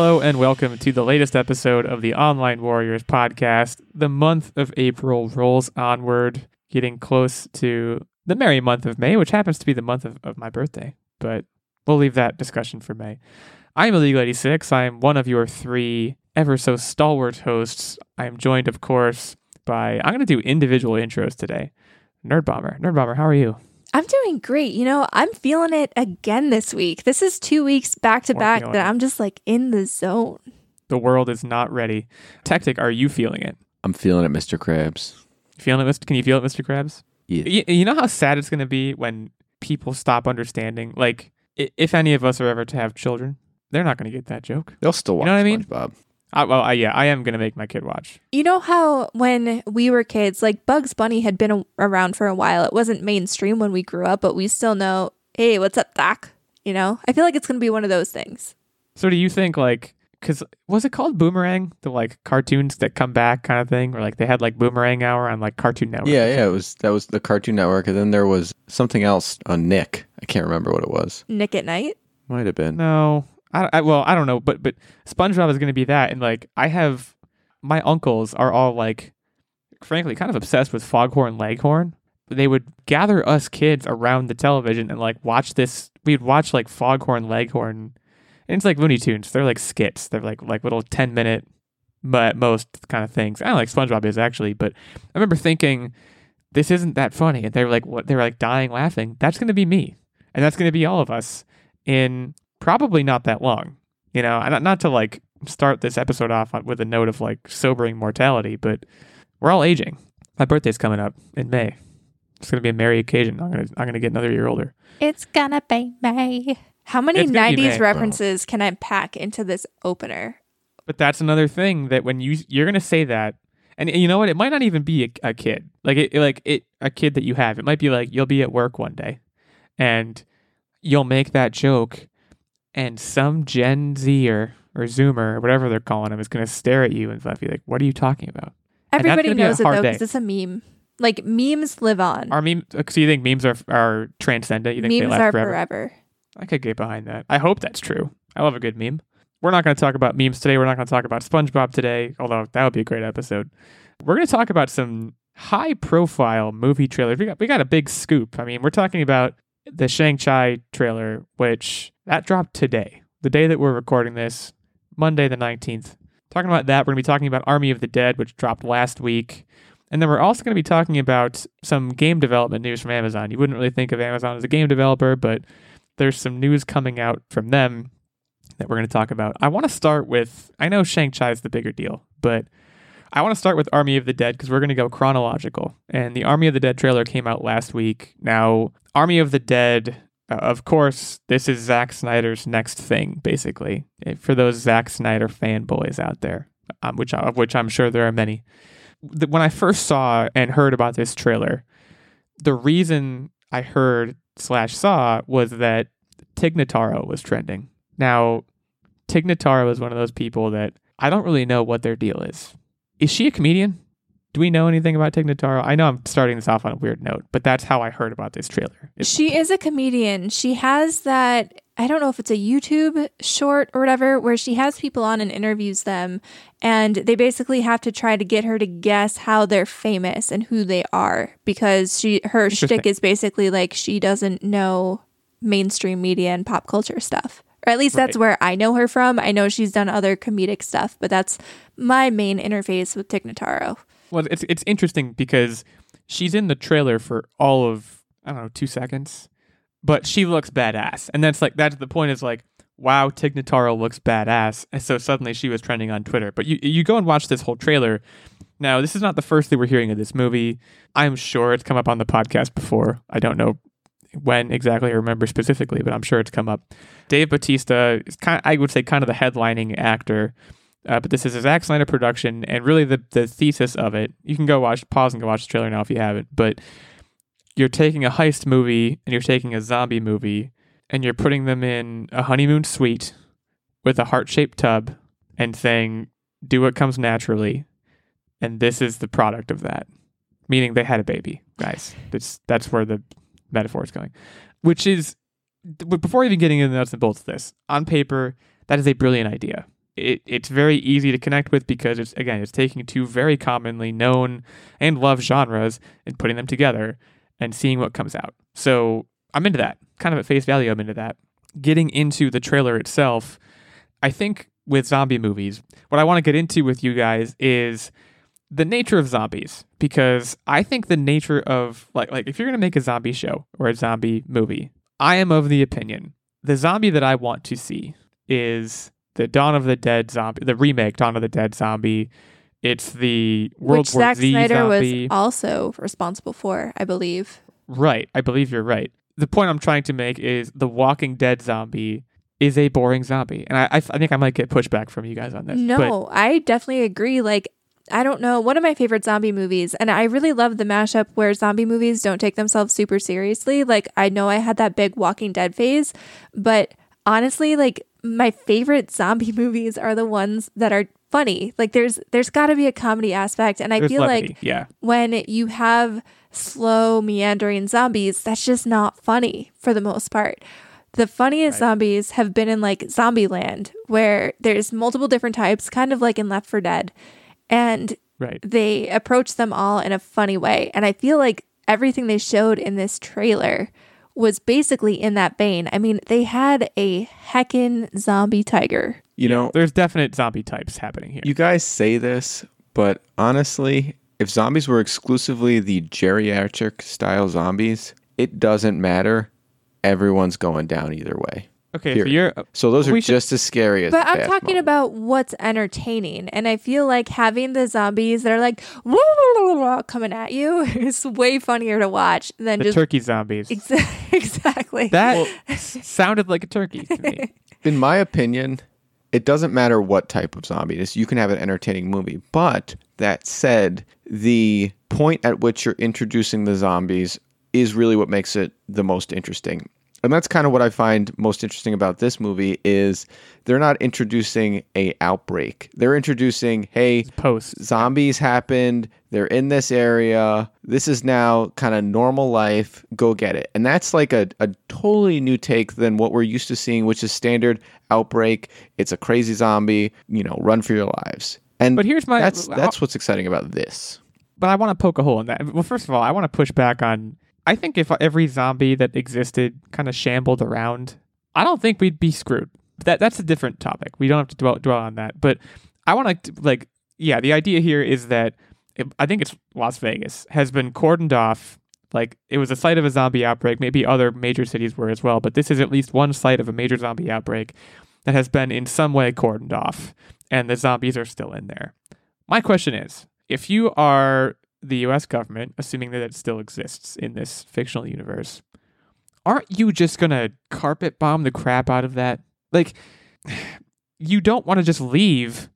Hello and welcome to the latest episode of the Online Warriors podcast. The month of April rolls onward, getting close to the merry month of May, which happens to be the month of, of my birthday, but we'll leave that discussion for May. I'm Illegal 86. I'm one of your three ever so stalwart hosts. I'm joined, of course, by I'm going to do individual intros today. Nerd Bomber. Nerd Bomber, how are you? I'm doing great. You know, I'm feeling it again this week. This is two weeks back to More back that it. I'm just like in the zone. The world is not ready. Tactic, are you feeling it? I'm feeling it, Mr. Krabs. Feeling it, Mr. Can you feel it, Mr. Krabs? Yeah. Y- you know how sad it's going to be when people stop understanding? Like, if any of us are ever to have children, they're not going to get that joke. They'll still watch know what I mean? SpongeBob. I, well, I, yeah, I am going to make my kid watch. You know how when we were kids, like Bugs Bunny had been a- around for a while. It wasn't mainstream when we grew up, but we still know, hey, what's up, Doc? You know, I feel like it's going to be one of those things. So, do you think, like, because was it called Boomerang? The like cartoons that come back kind of thing? Or like they had like Boomerang Hour on like Cartoon Network? Yeah, yeah, it was that was the Cartoon Network, and then there was something else on Nick. I can't remember what it was. Nick at Night. Might have been. No, I, I well, I don't know, but but SpongeBob is going to be that, and like I have my uncles are all like, frankly, kind of obsessed with Foghorn Leghorn. They would gather us kids around the television and like watch this. We'd watch like Foghorn Leghorn, and it's like Looney Tunes. They're like skits. They're like like little ten minute, but most kind of things. I don't like SpongeBob is actually, but I remember thinking. This isn't that funny, and they're like, what? They're like dying laughing. That's going to be me, and that's going to be all of us in probably not that long. You know, not, not to like start this episode off with a note of like sobering mortality, but we're all aging. My birthday's coming up in May. It's gonna be a merry occasion. I'm gonna I'm gonna get another year older. It's gonna be May. How many It's 90s May, bro. references can I pack into this opener? But that's another thing that when you you're gonna say that, and you know what? It might not even be a, a kid, like it like it a kid that you have. It might be like you'll be at work one day, and you'll make that joke, and some Gen Zer or Zoomer or whatever they're calling them is gonna stare at you and be like, "What are you talking about?" Everybody gonna be a knows it though because it's a meme. Like memes live on. Are meme? Uh, so you think memes are are transcendent? You think they memes last are forever? forever. I could get behind that. I hope that's true. I love a good meme. We're not going to talk about memes today. We're not going to talk about SpongeBob today, although that would be a great episode. We're going to talk about some high profile movie trailers. We got we got a big scoop. I mean, we're talking about the Shang-Chi trailer, which that dropped today, the day that we're recording this, Monday the 19th. Talking about that, we're going to be talking about Army of the Dead, which dropped last week. And then we're also going to be talking about some game development news from Amazon. You wouldn't really think of Amazon as a game developer, but there's some news coming out from them that we're going to talk about. I want to start with I know Shang-Chi is the bigger deal, but I want to start with Army of the Dead because we're going to go chronological. And the Army of the Dead trailer came out last week. Now, Army of the Dead, uh, of course, this is Zack Snyder's next thing, basically, eh, for those Zack Snyder fanboys out there, um, which of which I'm sure there are many. When I first saw and heard about this trailer, the reason I heard slash saw was that Tig Notaro was trending. Now, Tig Notaro is one of those people that I don't really know what their deal is. Is she a comedian? Do we know anything about Tig Notaro? I know I'm starting this off on a weird note, but that's how I heard about this trailer. It's- She is a comedian. She has that, I don't know if it's a YouTube short or whatever, where she has people on and interviews them. And they basically have to try to get her to guess how they're famous and who they are because she her shtick is basically like she doesn't know mainstream media and pop culture stuff. Or at least that's Right. where I know her from. I know she's done other comedic stuff, but that's my main interface with Tig Notaro. Well, it's it's interesting because she's in the trailer for all of I don't know two seconds, but she looks badass, and that's like that's the point. Is like, wow, Tig Notaro looks badass, and so suddenly she was trending on Twitter. But you you go and watch this whole trailer. Now, this is not the first that we're hearing of this movie. I'm sure it's come up on the podcast before. I don't know when exactly I remember specifically, but I'm sure it's come up. Dave Batista is kind I would say kind of the headlining actor. Uh, but this is a Zack production, and really the the thesis of it. You can go watch, pause, and go watch the trailer now if you haven't. But you're taking a heist movie and you're taking a zombie movie, and you're putting them in a honeymoon suite with a heart shaped tub, and saying, "Do what comes naturally," and this is the product of that. Meaning they had a baby, guys. That's that's where the metaphor is going, which is before even getting into the nuts and bolts of this, on paper, that is a brilliant idea. It, it's very easy to connect with because it's again it's taking two very commonly known and loved genres and putting them together and seeing what comes out. So I'm into that. Kind of at face value, I'm into that. Getting into the trailer itself, I think with zombie movies, what I want to get into with you guys is the nature of zombies because I think the nature of like like if you're going to make a zombie show or a zombie movie, I am of the opinion the zombie that I want to see is the Dawn of the Dead zombie, the remake Dawn of the Dead zombie. It's the World Which War Zack Z Snyder zombie. was also responsible for, I believe. Right. I believe you're right. The point I'm trying to make is the Walking Dead zombie is a boring zombie. And I, I, I think I might get pushback from you guys on this. No, But I definitely agree. Like, I don't know. One of my favorite zombie movies, and I really love the mashup where zombie movies don't take themselves super seriously. Like, I know I had that big Walking Dead phase, but honestly, like, my favorite zombie movies are the ones that are funny. Like, there's there's got to be a comedy aspect, and I there's feel levity. like yeah. when you have slow meandering zombies, that's just not funny for the most part. The funniest Right. zombies have been in like Zombieland, where there's multiple different types, kind of like in Left 4 Dead, and Right. they approach them all in a funny way. And I feel like everything they showed in this trailer was basically in that vein. I mean, they had a heckin' zombie tiger. You know, There's definite zombie types happening here. you guys say this, but honestly, if zombies were exclusively the geriatric style zombies, it doesn't matter. Everyone's going down either way. Okay, so you're So those are should- just as scary as. But the I'm talking model. about what's entertaining. And I feel like having the zombies that are like "Wah, wah, wah, wah," coming at you is way funnier to watch than the just turkey zombies. Ex- exactly. That s- sounded like a turkey to me. in my opinion, it doesn't matter what type of zombie it is. You can have an entertaining movie. But that said, the point at which you're introducing the zombies is really what makes it the most interesting. And that's kind of what I find most interesting about this movie is they're not introducing a outbreak. They're introducing, hey, Post. zombies happened. They're in this area. This is now kind of normal life. Go get it. And that's like a, a totally new take than what we're used to seeing, which is standard outbreak. It's a crazy zombie, you know, run for your lives. And But here's my- that's that's what's exciting about this. but I want to poke a hole in that. Well, first of all, I want to push back on. I think if every zombie that existed kind of shambled around, I don't think we'd be screwed. That that's a different topic. We don't have to dwell, dwell on that. But I want to like, yeah, the idea here is that it, I think it's Las Vegas has been cordoned off. Like it was a site of a zombie outbreak. Maybe other major cities were as well, but this is at least one site of a major zombie outbreak that has been in some way cordoned off, and the zombies are still in there. My question is if you are the US government, assuming that it still exists in this fictional universe, aren't you just going to carpet bomb the crap out of that? Like, you don't want to just leave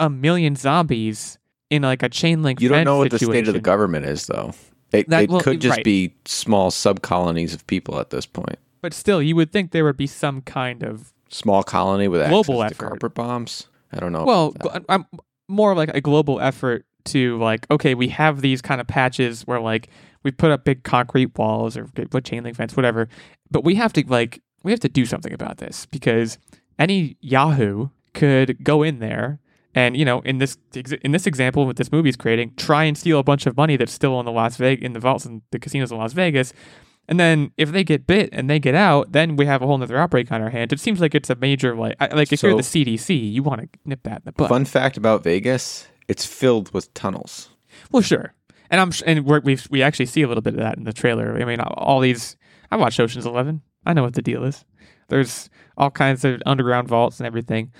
a million zombies in like a chain link You don't know what the state of the government is, though. It, That- it well, could just right. be small sub colonies of people at this point. But still, you would think there would be some kind of Small colony with Global access to effort. carpet bombs. I don't know. well, about that. gl- I'm more like a global effort to like, okay, we have these kind of patches where like we put up big concrete walls or put chain link fence, whatever, but we have to like we have to do something about this because any Yahoo could go in there and you know in this in this example with this movie's creating try and steal a bunch of money that's still in the Las Vegas in the vaults and the casinos in Las Vegas. And then if they get bit and they get out, then we have a whole nother outbreak on our hands. It seems like it's a major like like if you're the CDC, you want to nip that in the butt. Fun fact about Vegas: it's filled with tunnels. Well, sure. And I'm and we we actually see a little bit of that in the trailer. I mean, all these. I watched Ocean's Eleven. I know what the deal is. There's all kinds of underground vaults and everything.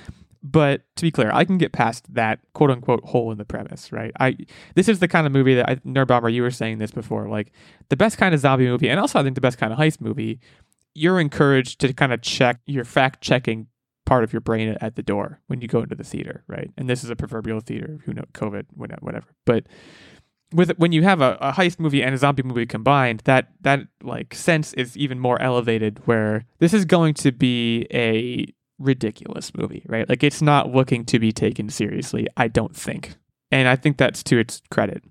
But to be clear, I can get past that quote unquote hole in the premise, right? I this is the kind of movie that I, Nerdbomber, you were saying this before, like the best kind of zombie movie, and also I think the best kind of heist movie. You're encouraged to kind of check your fact checking part of your brain at the door when you go into the theater, right? And this is a proverbial theater, who know, COVID, whatever, whatever. But with when you have a, a heist movie and a zombie movie combined, that that like sense is even more elevated. Where this is going to be a ridiculous movie, right? Like it's not looking to be taken seriously. I don't think, and I think that's to its credit.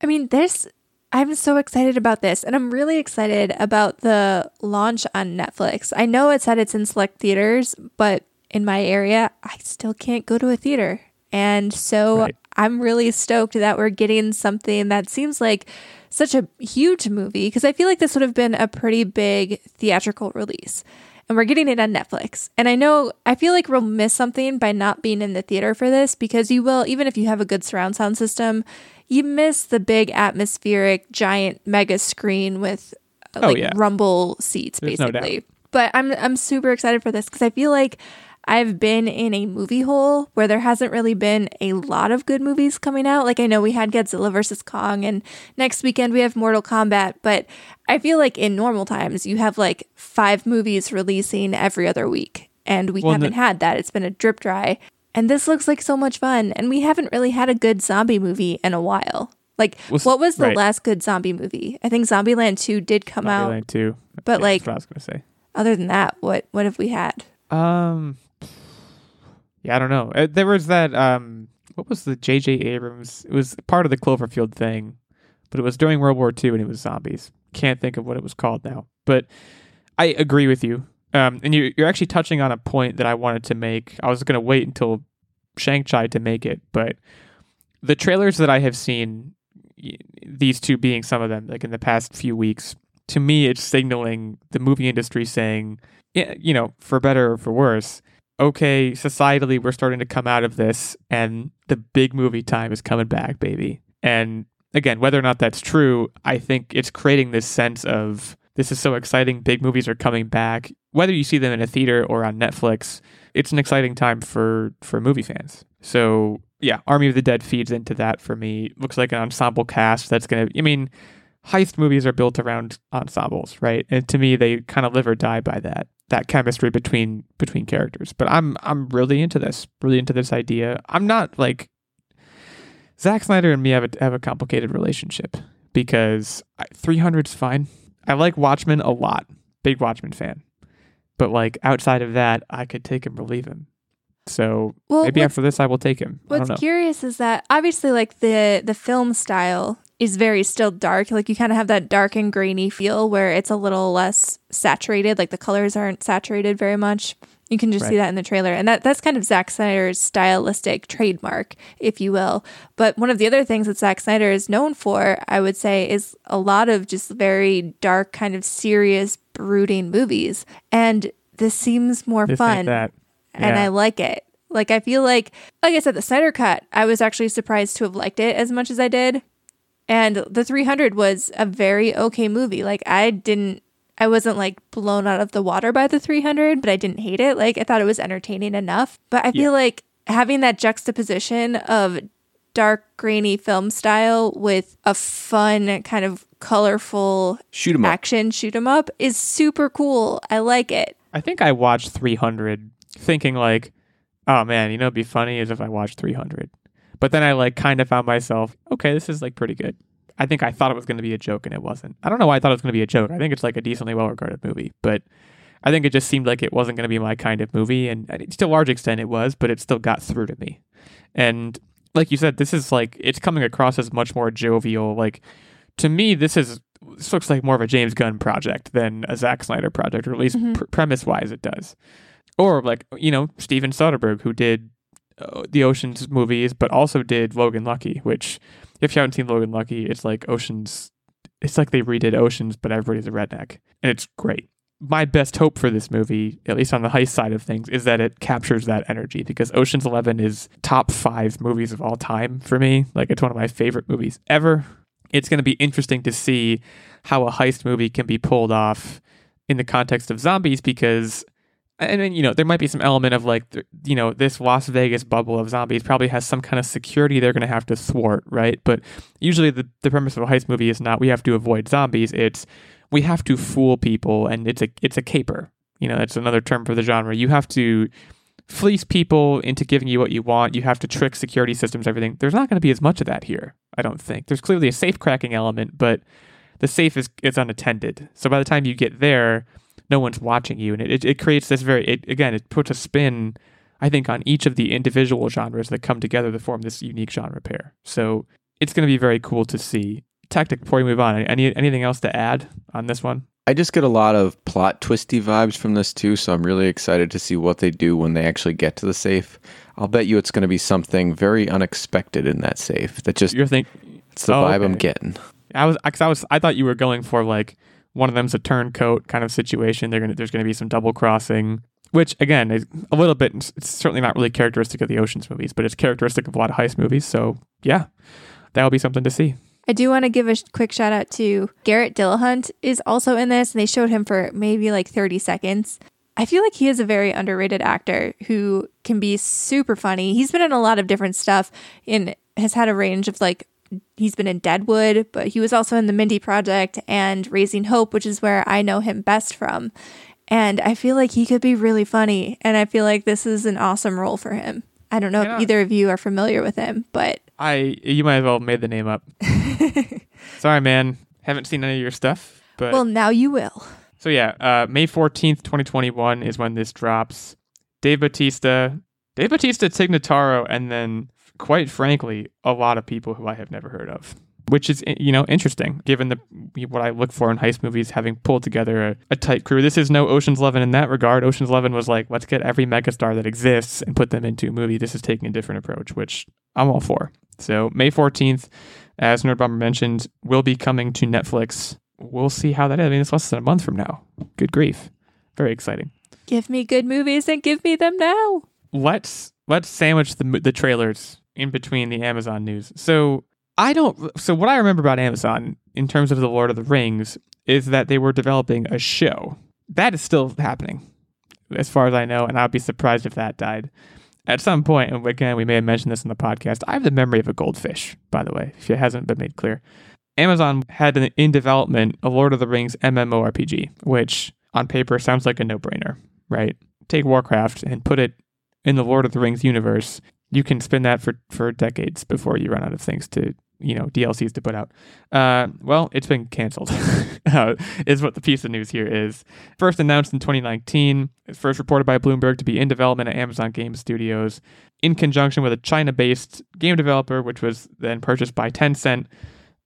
I mean, this, I'm so excited about this. And I'm really excited about the launch on Netflix. I know it said it's in select theaters, but in my area, I still can't go to a theater. And so Right. I'm really stoked that we're getting something that seems like such a huge movie because I feel like this would have been a pretty big theatrical release. And we're getting it on Netflix. And I know, I feel like we'll miss something by not being in the theater for this because you will, even if you have a good surround sound system, you miss the big atmospheric giant mega screen with Oh, like yeah. rumble seats There's no basically. but I'm I'm super excited for this because I feel like I've been in a movie hole where there hasn't really been a lot of good movies coming out. Like I know we had Godzilla versus Kong and next weekend we have Mortal Kombat, but I feel like in normal times you have like five movies releasing every other week and we Well, haven't the- had that. It's been a drip dry. And this looks like so much fun and we haven't really had a good zombie movie in a while. Like what was the right. last good zombie movie? I think Zombieland 2 did come out. Zombieland too. but, Yeah, like- that's what I was gonna say. Other than that, what what have we had? Um, yeah, I don't know. Uh, there was that. Um, what was the J.J. Abrams? It was part of the Cloverfield thing, but it was during World War II and it was zombies. Can't think of what it was called now, but I agree with you. Um, and you, you're actually touching on a point that I wanted to make. I was going to wait until Shang-Chi to make it, but the trailers that I have seen, these two being some of them, like in the past few weeks, to me, it's signaling the movie industry saying, you know, for better or for worse, okay, societally, we're starting to come out of this, and the big movie time is coming back, baby. And again, whether or not that's true, I think it's creating this sense of this is so exciting. Big movies are coming back. Whether you see them in a theater or on Netflix, it's an exciting time for for movie fans. So yeah, Army of the Dead feeds into that for me. Looks like an ensemble cast that's gonna. I mean, heist movies are built around ensembles, right? And to me, they kind of live or die by that that chemistry between between characters. But I'm I'm really into this, really into this idea. I'm not like Zack Snyder and me have a have a complicated relationship because I- 300's fine. I like Watchmen a lot, big Watchmen fan. But like outside of that, I could take him or leave him. So Well, maybe after this, I will take him. I don't What's curious is that obviously like the the film style is very still dark. Like you kind of have that dark and grainy feel where it's a little less saturated. Like the colors aren't saturated very much. You can just see that in the trailer, and that that's kind of Zack Snyder's stylistic trademark, if you will. But one of the other things that Zack Snyder is known for, I would say, is a lot of just very dark, kind of serious, brooding movies. And this seems more This fun that. and I like it. Like I feel like like I said the Snyder cut, I was actually surprised to have liked it as much as I did. And the 300 was a very okay movie. Like I didn't I wasn't like blown out of the water by the 300, but I didn't hate it. Like I thought it was entertaining enough. But I feel like having that juxtaposition of dark grainy film style with a fun kind of colorful Shoot 'em action shoot 'em up is super cool. I like it. I think I watched 300 thinking like, oh man, you know, it'd be funny is if I watched 300. But then I like kind of found myself, okay, this is like pretty good. I think I thought it was going to be a joke and it wasn't. I don't know why I thought it was going to be a joke. I think it's like a decently well regarded movie, but I think it just seemed like it wasn't going to be my kind of movie. And to a large extent it was, but it still got through to me. And like you said, this is like, it's coming across as much more jovial. Like, to me, this is this looks like more of a James Gunn project than a Zack Snyder project, or at least Mhm. pr- premise wise, it does. Or like you know Steven Soderbergh, who did Uh, the Ocean's movies, but also did Logan Lucky. Which, if you haven't seen Logan Lucky, it's like Ocean's. It's like they redid Ocean's, but everybody's a redneck, and it's great. My best hope for this movie, at least on the heist side of things, is that it captures that energy because Ocean's Eleven is top five movies of all time for me. Like it's one of my favorite movies ever it's going to be interesting to see how a heist movie can be pulled off in the context of zombies because and then you know there might be some element of like you know this Las Vegas bubble of zombies probably has some kind of security they're going to have to thwart right but usually the, the premise of a heist movie is not we have to avoid zombies it's we have to fool people and it's a it's a caper you know that's another term for the genre you have to fleece people into giving you what you want. You have to trick security systems, everything. There's not going to be as much of that here, I don't think. There's clearly a safe cracking element, but the safe is, is unattended. So by the time you get there, no one's watching you. And it, it, it creates this very, it, again, it puts a spin, I think, on each of the individual genres that come together to form this unique genre pair. So it's going to be very cool to see. Tactic, before we move on, any anything else to add on this one? I just get a lot of plot twisty vibes from this too, so I'm really excited to see what they do when they actually get to the safe. I'll bet you it's going to be something very unexpected in that safe. That just You're think it's the Oh, vibe I'm getting. I was cuz I was I thought you were going for like one of them's a turncoat kind of situation. Gonna there's gonna be some double crossing, which again is a little bit. It's certainly not really characteristic of the Ocean's movies, but it's characteristic of a lot of heist movies. So yeah, that will be something to see. I do want to give a quick shout out to Garrett Dillahunt is also in this, and they showed him for maybe like 30 seconds. I feel like he is a very underrated actor who can be super funny. He's been in a lot of different stuff and has had a range of like he's been in Deadwood, but he was also in the Mindy Project and Raising Hope, which is where I know him best from. And I feel like he could be really funny, and I feel like this is an awesome role for him. I don't know Yeah. if either of you are familiar with him, but I you might as well have made the name up. Sorry, man. Haven't seen any of your stuff, but well, now you will. So yeah, uh, May fourteenth, twenty twenty one is when this drops. Dave Batista, Dave Batista, Tig Notaro, and then quite frankly, a lot of people who I have never heard of, which is you know interesting given the what I look for in heist movies, having pulled together a, a tight crew. This is no Ocean's Eleven in that regard. Ocean's Eleven was like let's get every megastar that exists and put them into a movie. This is taking a different approach, which I'm all for. So May fourteenth, as Nerd Bomber mentioned, will be coming to Netflix we'll see how that is. I mean, it's less than a month from now. Good grief. Very exciting. Give me good movies and give me them now. Let's let's sandwich the the trailers in between the Amazon news. So I don't. So what I remember about Amazon in terms of the Lord of the Rings is that they were developing a show that is still happening, as far as I know, and I'd be surprised if that died. At some point, and again, we may have mentioned this in the podcast. I have the memory of a goldfish, by the way, if it hasn't been made clear. Amazon had an, in development a Lord of the Rings MMORPG, which on paper sounds like a no brainer, right? Take Warcraft and put it in the Lord of the Rings universe. You can spin that for, for decades before you run out of things to, you know, DLCs to put out. Uh, well, it's been canceled, uh, is what the piece of news here is. First announced in 2019, it's first reported by Bloomberg to be in development at Amazon Game Studios in conjunction with a China based game developer, which was then purchased by Tencent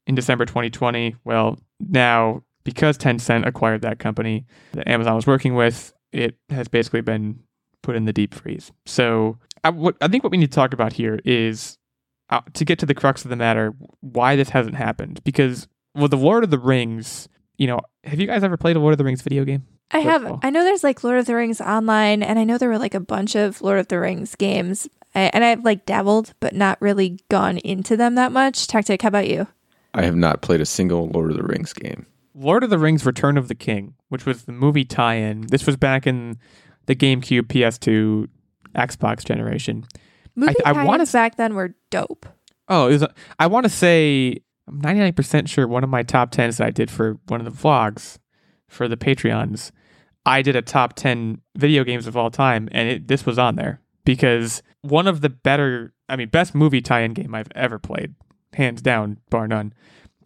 in December 2020. Well, now because Tencent acquired that company that Amazon was working with, it has basically been put in the deep freeze. So I, what, I think what we need to talk about here is uh, to get to the crux of the matter, why this hasn't happened. Because well, the Lord of the Rings, you know, have you guys ever played a Lord of the Rings video game? I have. of all. I know there's like Lord of the Rings online, and I know there were like a bunch of Lord of the Rings games, I, and I've like dabbled, but not really gone into them that much. Tactic, how about you? I have not played a single Lord of the Rings game. Lord of the Rings Return of the King, which was the movie tie in. This was back in the GameCube, PS2, Xbox generation. Movie I tie-ins wanna back then were dope. Oh, it was, I want to say I'm 99% sure one of my top 10s that I did for one of the vlogs for the Patreons, I did a top 10 video games of all time, and it, this was on there because one of the better, I mean, best movie tie in game I've ever played, hands down, bar none.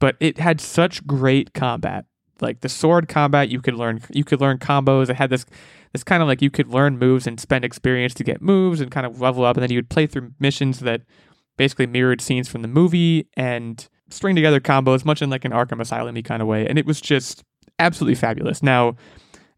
But it had such great combat. Like the sword combat, you could learn you could learn combos. It had this this kind of like you could learn moves and spend experience to get moves and kind of level up, and then you would play through missions that basically mirrored scenes from the movie and string together combos, much in like an Arkham Asylum kind of way. And it was just absolutely fabulous. Now,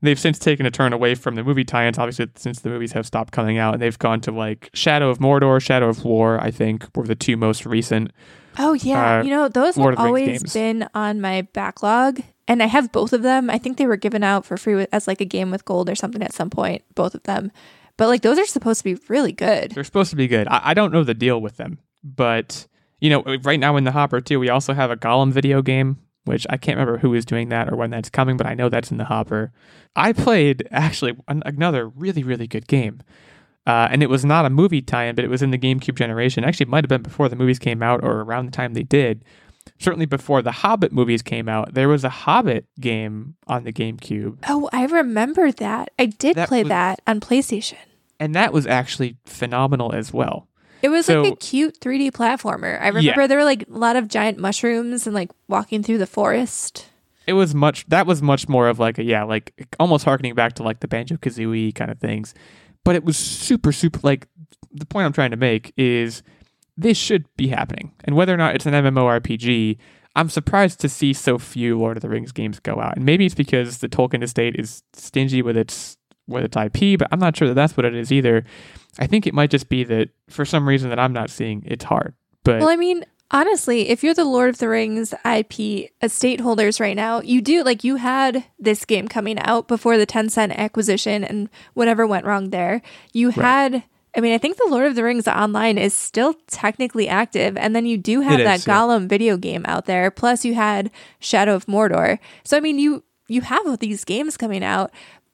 they've since taken a turn away from the movie tie ins, obviously, since the movies have stopped coming out, and they've gone to like Shadow of Mordor, Shadow of War, I think, were the two most recent. Oh yeah, Uh, you know those have of the Rings always been on my backlog, and I have both of them. I think they were given out for free as like a game with gold or something at some point. Both of them, but like those are supposed to be really good. They're supposed to be good. I, I don't know the deal with them, but you know, right now in the hopper too, we also have a Gollum video game, which I can't remember who is doing that or when that's coming, but I know that's in the hopper. I played actually an, another really really good game, uh, and it was not a movie tie-in, but it was in the GameCube generation. Actually, it might have been before the movies came out or around the time they did. Certainly before the Hobbit movies came out, there was a Hobbit game on the GameCube, Oh, I remember that. I did That play was- that on PlayStation. and that was actually phenomenal as well. It was like a cute 3D platformer. I remember there were like a lot of giant mushrooms and like walking through the forest. it was much that was much more of like a yeah like almost harkening back to like the banjo kazooie kind of things but it was super super like the point i'm trying to make is this should be happening and whether or not it's an mmorpg I'm surprised to see so few Lord of the Rings games go out. And maybe it's because the Tolkien estate is stingy with its with its IP, but I'm not sure that that's what it is either. I think it might just be that for some reason that I'm not seeing, it's hard. But Well, I mean, honestly, if you're the Lord of the Rings IP estate holders right now, you do like you had this game coming out before the Tencent acquisition and whatever went wrong there. You had I mean, I think the Lord of the Rings online is still technically active, and then you do have It that is, yeah. Gollum video game out there. Plus, you had Shadow of Mordor. So, I mean, you you have all these games coming out.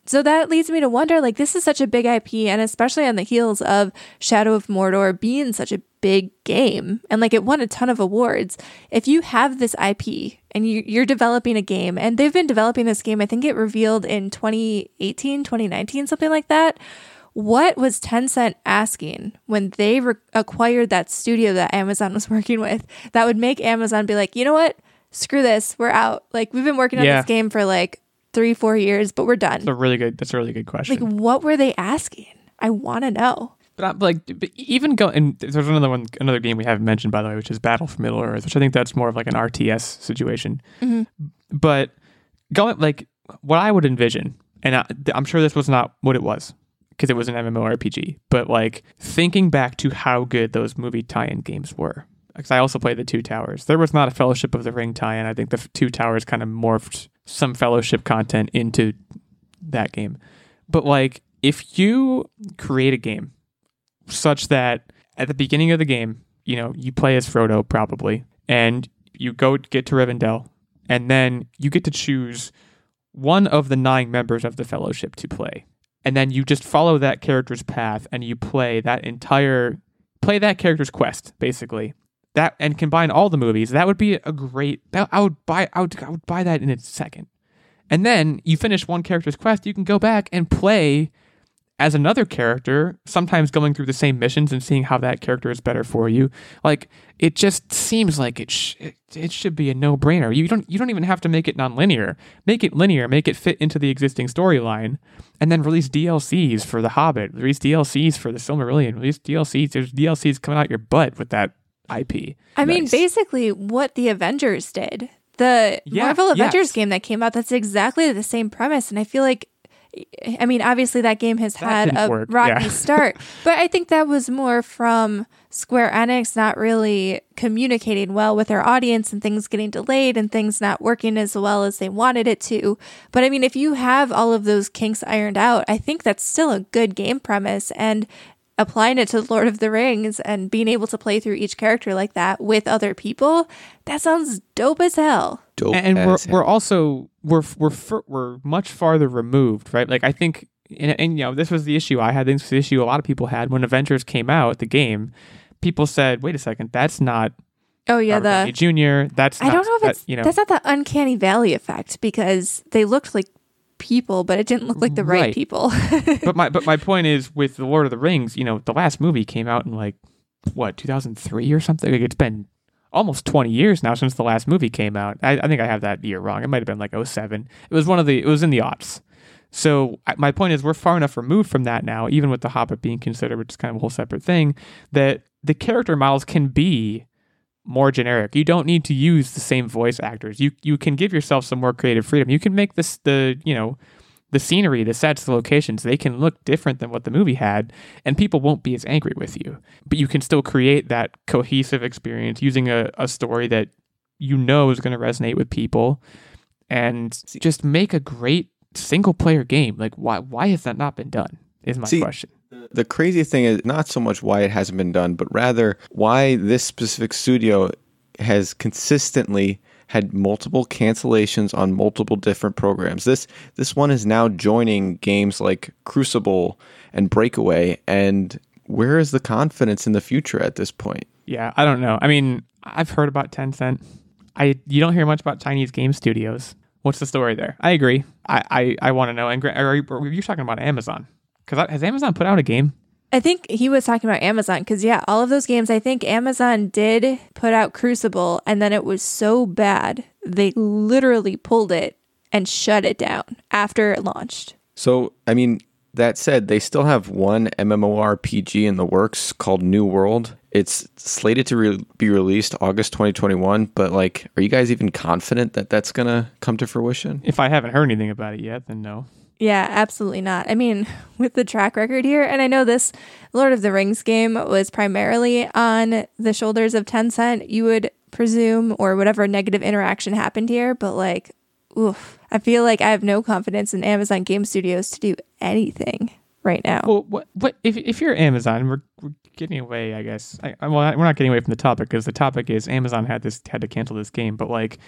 So that leads me to wonder like this is such a big IP and especially on the heels of Shadow of Mordor being such a big game and like it won a ton of awards. If you have this IP and you, you're developing a game and they've been developing this game, I think it revealed in 2018, 2019, something like that. What was Tencent asking when they re- acquired that studio that Amazon was working with that would make Amazon be like, you know what? Screw this. We're out. Like, we've been working on Yeah. this game for like three, four years, but we're done. that's a really good that's a really good question. Like, what were they asking? I want to know. But I'm like, but even go and there's another one, another game we haven't mentioned by the way, which is Battle for Middle Earth, which I think that's more of like an RTS situation. Mm-hmm. But going like what I would envision, and I, I'm sure this was not what it was because it was an MMORPG, but like thinking back to how good those movie tie-in games were. Because I also played the Two Towers. There was not a Fellowship of the Ring tie-in. I think the Two Towers kind of morphed some Fellowship content into that game. But like, if you create a game such that at the beginning of the game, you know, you play as Frodo probably, and you go get to Rivendell, and then you get to choose one of the nine members of the Fellowship to play, and then you just follow that character's path and you play that entire play that character's quest basically. That and combine all the movies. That would be a great. That, I would buy. I would. I would buy that in a second. And then you finish one character's quest, you can go back and play as another character, sometimes going through the same missions and seeing how that character is better for you. Like it just seems like it sh- it, it should be a no-brainer. You don't you don't even have to make it non-linear. Make it linear, make it fit into the existing storyline and then release DLCs for The Hobbit, release DLCs for The Silmarillion, release DLCs. There's DLCs coming out your butt with that IP. I mean, basically what the Avengers did. The Yeah, Marvel Avengers yes. game that came out, that's exactly the same premise. And I feel like, I mean, obviously that game has That had a work, rocky yeah. start, but I think that was more from Square Enix not really communicating well with their audience and things getting delayed and things not working as well as they wanted it to. But I mean, if you have all of those kinks ironed out, I think that's still a good game premise. And applying it to Lord of the Rings and being able to play through each character like that with other people, that sounds dope as hell. Dope and we're hell. we're also we're we're fur- we're much farther removed, right? Like I think, and, and you know, this was the issue I had. This was the issue a lot of people had when Avengers came out. The game, people said, "Wait a second, that's not Oh yeah, Robert the Downey Jr. That's I not, don't know if that, it's you know that's not the uncanny valley effect because they looked like people, but it didn't look like the right, Right. people. but my but my point is with the Lord of the Rings, you know, the last movie came out in like what 2003 or something. Like it's been almost 20 years now since the last movie came out. I, I think I have that year wrong. It might have been like 07. It was one of the. It was in the aughts. So I, my point is, we're far enough removed from that now, even with the Hobbit being considered, which is kind of a whole separate thing, that the character models can be more generic. You don't need to use the same voice actors. You you can give yourself some more creative freedom. You can make this the you know the scenery, the sets, the locations, they can look different than what the movie had, and people won't be as angry with you. But you can still create that cohesive experience using a, a story that you know is going to resonate with people and just make a great single player game. Like, why, why has that not been done? Is my See, question. The crazy thing is not so much why it hasn't been done, but rather why this specific studio has consistently had multiple cancellations on multiple different programs. This this one is now joining games like Crucible and Breakaway and where is the confidence in the future at this point? Yeah, I don't know. I mean, I've heard about Tencent. I you don't hear much about Chinese game studios. What's the story there? I agree. I I, I want to know. And are you, are you talking about Amazon? Because has Amazon put out a game? I think he was talking about Amazon because, yeah, all of those games, I think Amazon did put out Crucible and then it was so bad, they literally pulled it and shut it down after it launched. So, I mean, That said, they still have one MMORPG in the works called New World. It's slated to re- be released August 2021, but like, are you guys even confident that that's going to come to fruition? If I haven't heard anything about it yet, then no. Yeah, absolutely not. I mean, with the track record here, and I know this Lord of the Rings game was primarily on the shoulders of Tencent, you would presume, or whatever negative interaction happened here, but like, oof. I feel like I have no confidence in Amazon Game Studios to do anything right now. Well, what, what if, if you're Amazon, we're, we're getting away, I guess. I, well, we're not getting away from the topic because the topic is Amazon had this had to cancel this game. But like,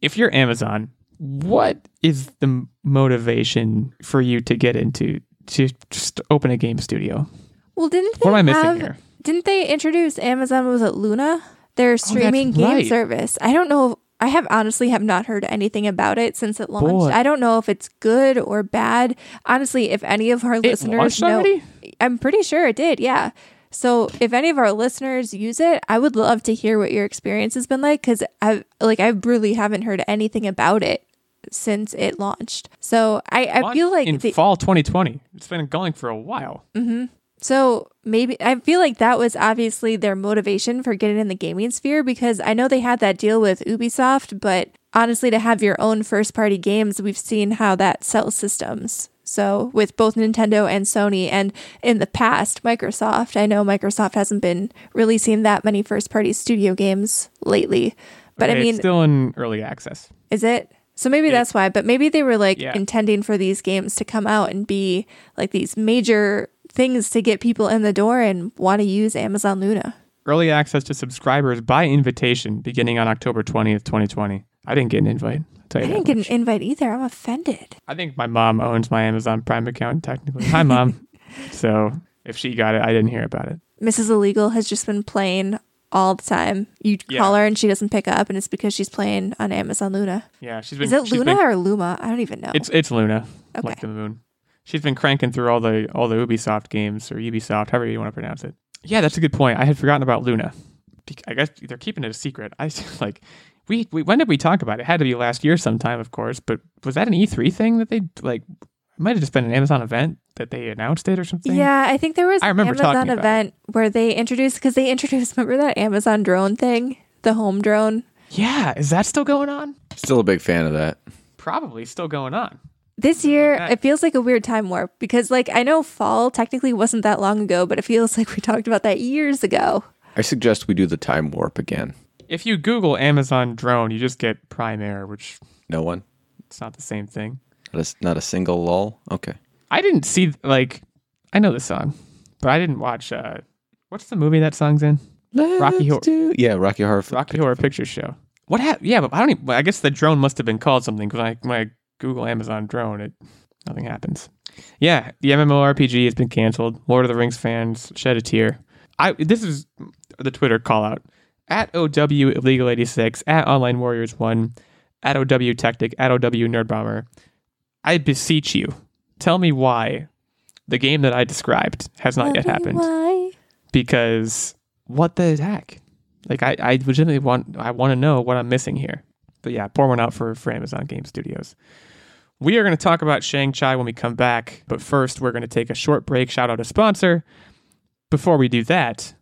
if you're Amazon, what is the motivation for you to get into to just open a game studio? Well, didn't they What am I missing have, here? Didn't they introduce Amazon? Was it Luna? Their oh, streaming game Oh, right. service. I don't know. I have honestly have not heard anything about it since it launched. Boy. I don't know if it's good or bad. Honestly, if any of our It listeners know, already? I'm pretty sure it did. Yeah. So if any of our listeners use it, I would love to hear what your experience has been like because I like I really haven't heard anything about it since it launched. So I, I feel like in the- fall 2020, it's been going for a while. Mm-hmm. So maybe I feel like that was obviously their motivation for getting in the gaming sphere because I know they had that deal with Ubisoft, but honestly, to have your own first party games, we've seen how that sells systems. So with both Nintendo and Sony, and in the past, Microsoft, I know Microsoft hasn't been releasing that many first party studio games lately. But I mean, it's still in early access. is it? So maybe that's why, but maybe they were like Yeah. intending for these games to come out and be like these major things to get people in the door and want to use Amazon Luna. Early access to subscribers by invitation beginning on October 20th, 2020. I didn't get an invite. I didn't get much. an invite either. I'm offended. I think my mom owns my Amazon Prime account technically. Hi, mom. so if she got it, I didn't hear about it. Mrs. Illegal has just been playing all the time. You Yeah. call her and she doesn't pick up, and it's because she's playing on Amazon Luna. Yeah, she's been. Is it Luna been- or Luma? I don't even know. it's it's Luna, Okay. like the moon. She's been cranking through all the all the Ubisoft games or Ubisoft, however you want to pronounce it. Yeah, that's a good point. I had forgotten about Luna. I guess they're keeping it a secret. I like. We, we when did we talk about it? It had to be last year sometime, of course. But was that an E3 thing that they like? It might have just been an Amazon event that they announced it or something. Yeah, I think there was I remember Amazon talking about event where they introduced because they introduced remember that Amazon drone thing, the home drone. Yeah, is that still going on? Still a big fan of that. Probably still going on. This year, that. it feels like a weird time warp because, like, I know fall technically wasn't that long ago, but it feels like we talked about that years ago. I suggest we do the time warp again. If you Google Amazon drone, you just get Prime Air, which No one? it's not the same thing. Not a, not a single lull? Okay. I didn't see like I know the song, but I didn't watch. uh What's the movie that song's in? Rocky Horror- do- Yeah, Rocky Horror. Rocky Horror Picture Show. What happened? Yeah, but I don't. Even, I guess the drone must have been called something because when I Google Amazon drone, it nothing happens. Yeah, the MMORPG has been canceled. Lord of the Rings fans shed a tear. I this is the Twitter call out at OW illegal eighty six at Online Warriors one at OW Tactic at OW Nerd Bomber. I beseech you, tell me why the game that I described has not yet Tell me happened Why? because what the heck? Like I, I legitimately want I want to know what I'm missing here. But yeah, pour one out for, for Amazon Game Studios. We are going to talk about Shang-Chi when we come back, but first we're going to take a short break. Shout out a sponsor. Before we do that,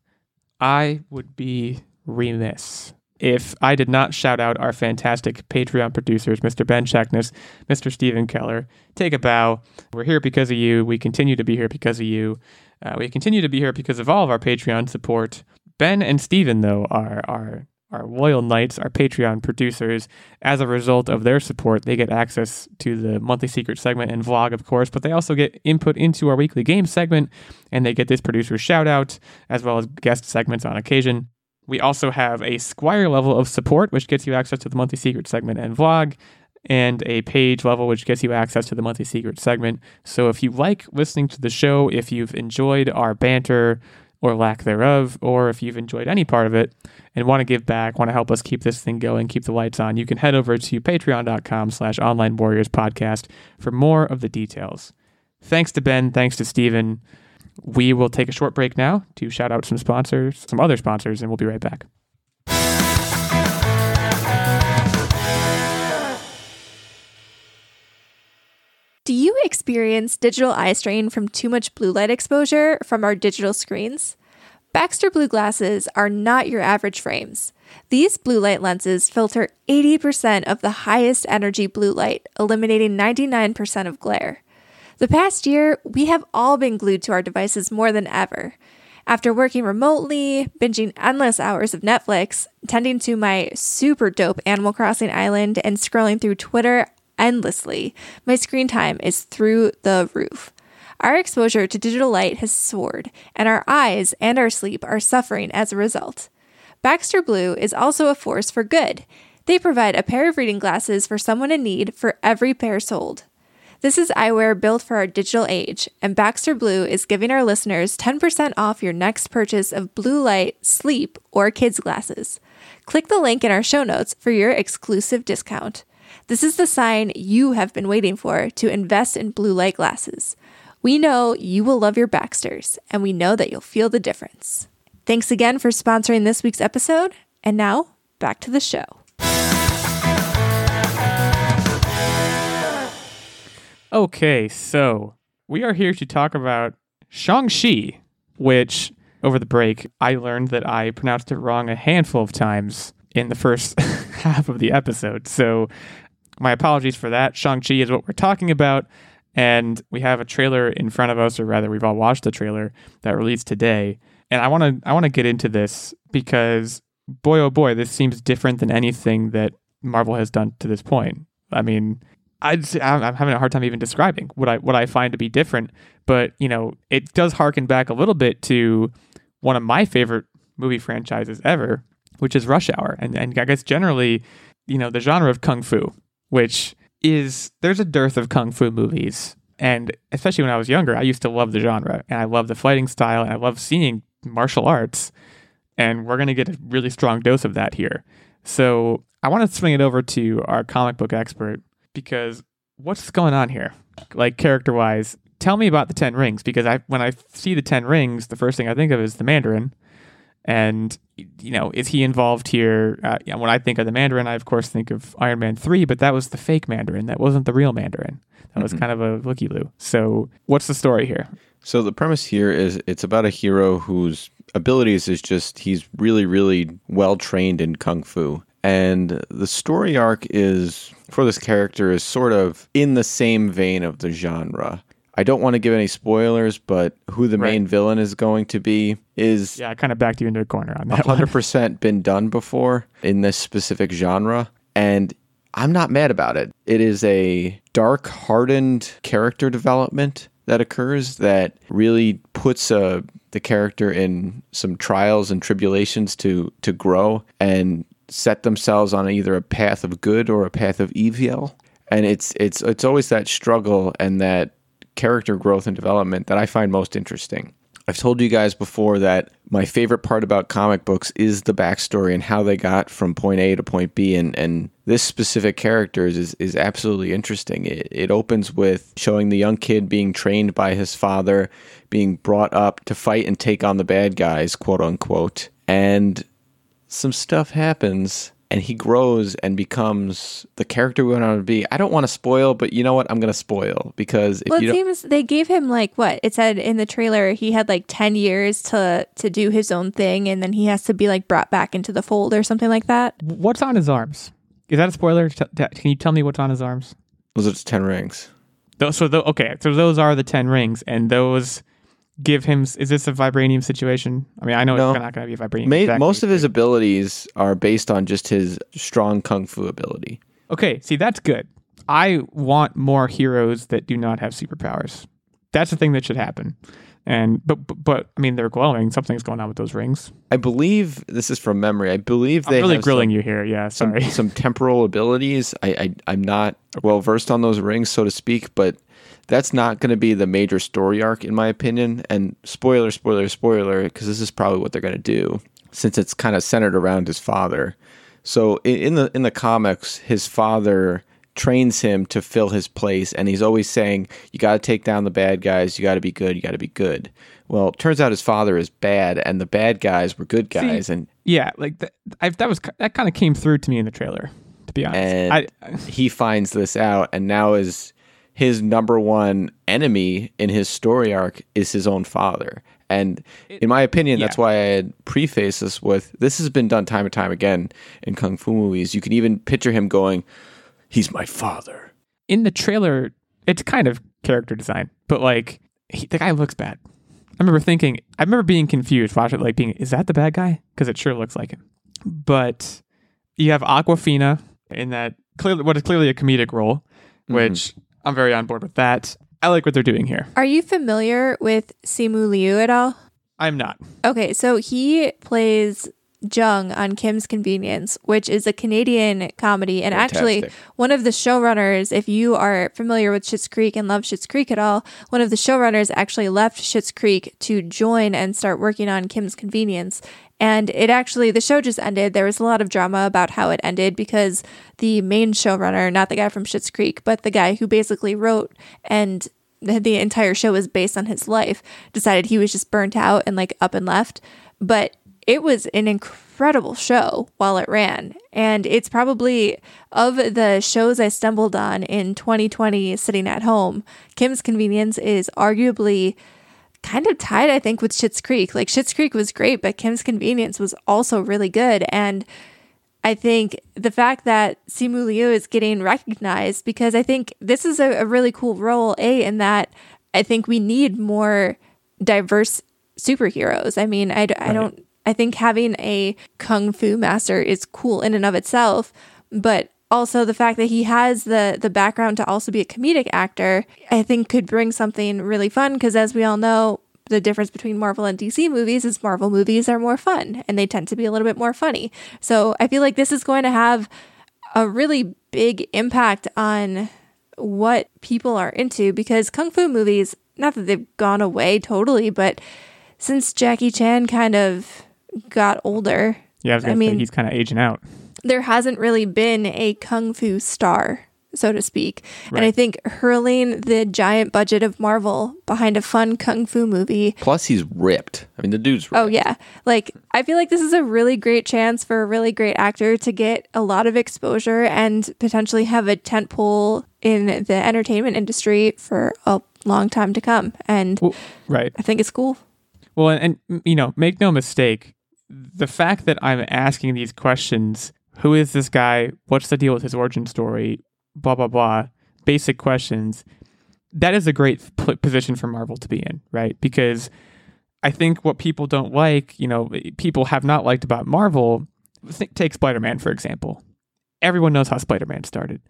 I would be remiss if I did not shout out our fantastic Patreon producers, Mr. Ben Shackness, Mr. Stephen Keller. Take a bow. We're here because of you. We continue to be here because of you. Uh, we continue to be here because of all of our Patreon support. Ben and Stephen, though, are are our loyal knights, our Patreon producers. As a result of their support, they get access to the monthly secret segment and vlog, of course, but they also get input into our weekly game segment, and they get this producer shout out, as well as guest segments on occasion. We also have a Squire level of support, which gets you access to the monthly secret segment and vlog, and a page level, which gets you access to the monthly secret segment. So if you like listening to the show, if you've enjoyed our banter or lack thereof, or if you've enjoyed any part of it and want to give back, want to help us keep this thing going, keep the lights on, you can head over to patreon.com slash online warriors podcast for more of the details. Thanks to Ben, thanks to Steven. We will take a short break now to shout out some sponsors, some other sponsors, and we'll be right back. Do you experience digital eye strain from too much blue light exposure from our digital screens? Baxter Blue glasses are not your average frames. These blue light lenses filter 80% of the highest energy blue light, eliminating 99% of glare. The past year, we have all been glued to our devices more than ever. After working remotely, binging endless hours of Netflix, tending to my super dope Animal Crossing Island, and scrolling through Twitter endlessly, my screen time is through the roof. Our exposure to digital light has soared, and our eyes and our sleep are suffering as a result. Baxter Blue is also a force for good. They provide a pair of reading glasses for someone in need for every pair sold. This is eyewear built for our digital age, and Baxter Blue is giving our listeners 10% off your next purchase of blue light, sleep, or kids glasses. Click the link in our show notes for your exclusive discount. This is the sign you have been waiting for to invest in blue light glasses. We know you will love your Baxters, and we know that you'll feel the difference. Thanks again for sponsoring this week's episode, and now back to the show. Okay, so we are here to talk about Shang-Chi, which over the break I learned that I pronounced it wrong a handful of times in the first half of the episode. So my apologies for that. Shang-Chi is what we're talking about. And we have a trailer in front of us, or rather, we've all watched the trailer that released today. And I want to I want to get into this because boy oh boy, this seems different than anything that Marvel has done to this point. I mean, I just, I'm I'm having a hard time even describing what I what I find to be different. But you know, it does harken back a little bit to one of my favorite movie franchises ever, which is Rush Hour, and and I guess generally, you know, the genre of kung fu, which is there's a dearth of kung fu movies, and especially when I was younger, I used to love the genre, and I love the fighting style, and I love seeing martial arts, and we're gonna get a really strong dose of that here. So I want to swing it over to our comic book expert because what's going on here, like character wise? Tell me about the Ten Rings because I when I see the Ten Rings, the first thing I think of is the Mandarin, and you know, is he involved here? Uh, yeah, when I think of the Mandarin, I of course think of Iron Man three, but that was the fake Mandarin. That wasn't the real Mandarin. That was kind of a looky loo. So, what's the story here? So the premise here is it's about a hero whose abilities is just he's really really well trained in kung fu. And the story arc is for this character is sort of in the same vein of the genre. I don't want to give any spoilers, but who the Right. main villain is going to be is Yeah, I kind of backed you into a corner on that one. hundred percent been done before in this specific genre, and I'm not mad about it. It is a dark, hardened character development that occurs that really puts uh, the character in some trials and tribulations to to grow and set themselves on either a path of good or a path of evil. And it's it's it's always that struggle and that character growth and development that I find most interesting. I've told you guys before that my favorite part about comic books is the backstory and how they got from point A to point B. And, and this specific character is, is absolutely interesting. It, it opens with showing the young kid being trained by his father, being brought up to fight and take on the bad guys, quote unquote. And some stuff happens and he grows and becomes the character we want him to be. I don't want to spoil, but you know what? I'm going to spoil because if Well, you it don't. seems they gave him like what it said in the trailer. He had like ten years to to do his own thing, and then he has to be like brought back into the fold or something like that. What's on his arms? Is that a spoiler? T- t- Can you tell me what's on his arms? Those are just 10 rings. Those, so, tho- okay, so those are the ten rings, and those give him. Is this a vibranium situation? I mean, I know No. it's not going to be a vibranium. Ma- exactly. Most of his abilities are based on just his strong kung fu ability. Okay, see, that's good. I want more heroes that do not have superpowers. That's the thing that should happen. And but but, but I mean, they're glowing. Something's going on with those rings. I believe this is from memory. I believe they I'm really have grilling some, you here. Yeah, some, sorry. some temporal abilities. I, I I'm not well versed on those rings, so to speak, but that's not going to be the major story arc, in my opinion. And spoiler, spoiler, spoiler, because this is probably what they're going to do, since it's kind of centered around his father. So in, the in the comics, his father trains him to fill his place, and he's always saying, "You got to take down the bad guys. You got to be good. You got to be good." Well, it turns out his father is bad, and the bad guys were good guys, and yeah, like that. I, that was that kind of came through to me in the trailer. To be honest, And- I, I- he finds this out and now is his number one enemy in his story arc is his own father. And in my opinion, that's why I had prefaced this with this has been done time and time again in kung fu movies. You can even picture him going, "He's my father." in the trailer, it's kind of character design, but like he, the guy looks bad. I remember thinking, I remember being confused watching, it, like being, is that the bad guy? Because it sure looks like him. But you have Awkwafina in that clearly what is clearly a comedic role, mm-hmm. which I'm very on board with that. I like what they're doing here. Are you familiar with Simu Liu at all? I'm not. Okay, so he plays Jung on Kim's Convenience, which is a Canadian comedy. And actually, one of the showrunners, if you are familiar with Schitt's Creek and love Schitt's Creek at all, one of the showrunners actually left Schitt's Creek to join and start working on Kim's Convenience. And it actually, the show just ended. There was a lot of drama about how it ended because the main showrunner, not the guy from Schitt's Creek, but the guy who basically wrote and the, entire show was based on his life, decided he was just burnt out and like up and left. But it was an incredible show while it ran. And it's probably of the shows I stumbled on in 2020 sitting at home, Kim's Convenience is arguably kind of tied, I think, with Schitt's Creek. Like Schitt's Creek was great, but Kim's Convenience was also really good. And I think the fact that Simu Liu is getting recognized because I think this is a, a really cool role, A, in that I think we need more diverse superheroes. I mean, I, I don't, I think having a kung fu master is cool in and of itself, but also the fact that he has the the background to also be a comedic actor, I think could bring something really fun because as we all know, the difference between Marvel and DC movies is Marvel movies are more fun and they tend to be a little bit more funny. So I feel like this is going to have a really big impact on what people are into because kung fu movies, not that they've gone away totally, but since Jackie Chan kind of got older, Yeah, I was I mean- say he's kind of aging out. There hasn't really been a kung fu star, so to speak. And I think hurling the giant budget of Marvel behind a fun kung fu movie. Plus, he's ripped. I mean, the dude's oh, ripped. Oh, yeah. Like, I feel like this is a really great chance for a really great actor to get a lot of exposure and potentially have a tent pole in the entertainment industry for a long time to come. And Well, right. I think it's cool. Well, and, and you know, make no mistake, the fact that I'm asking these questions, who is this guy? What's the deal with his origin story? Blah blah blah. Basic questions. That is a great p- position for Marvel to be in, right? Because I think what people don't like, you know, people have not liked about Marvel. Take Spider Man for example. Everyone knows how Spider Man started.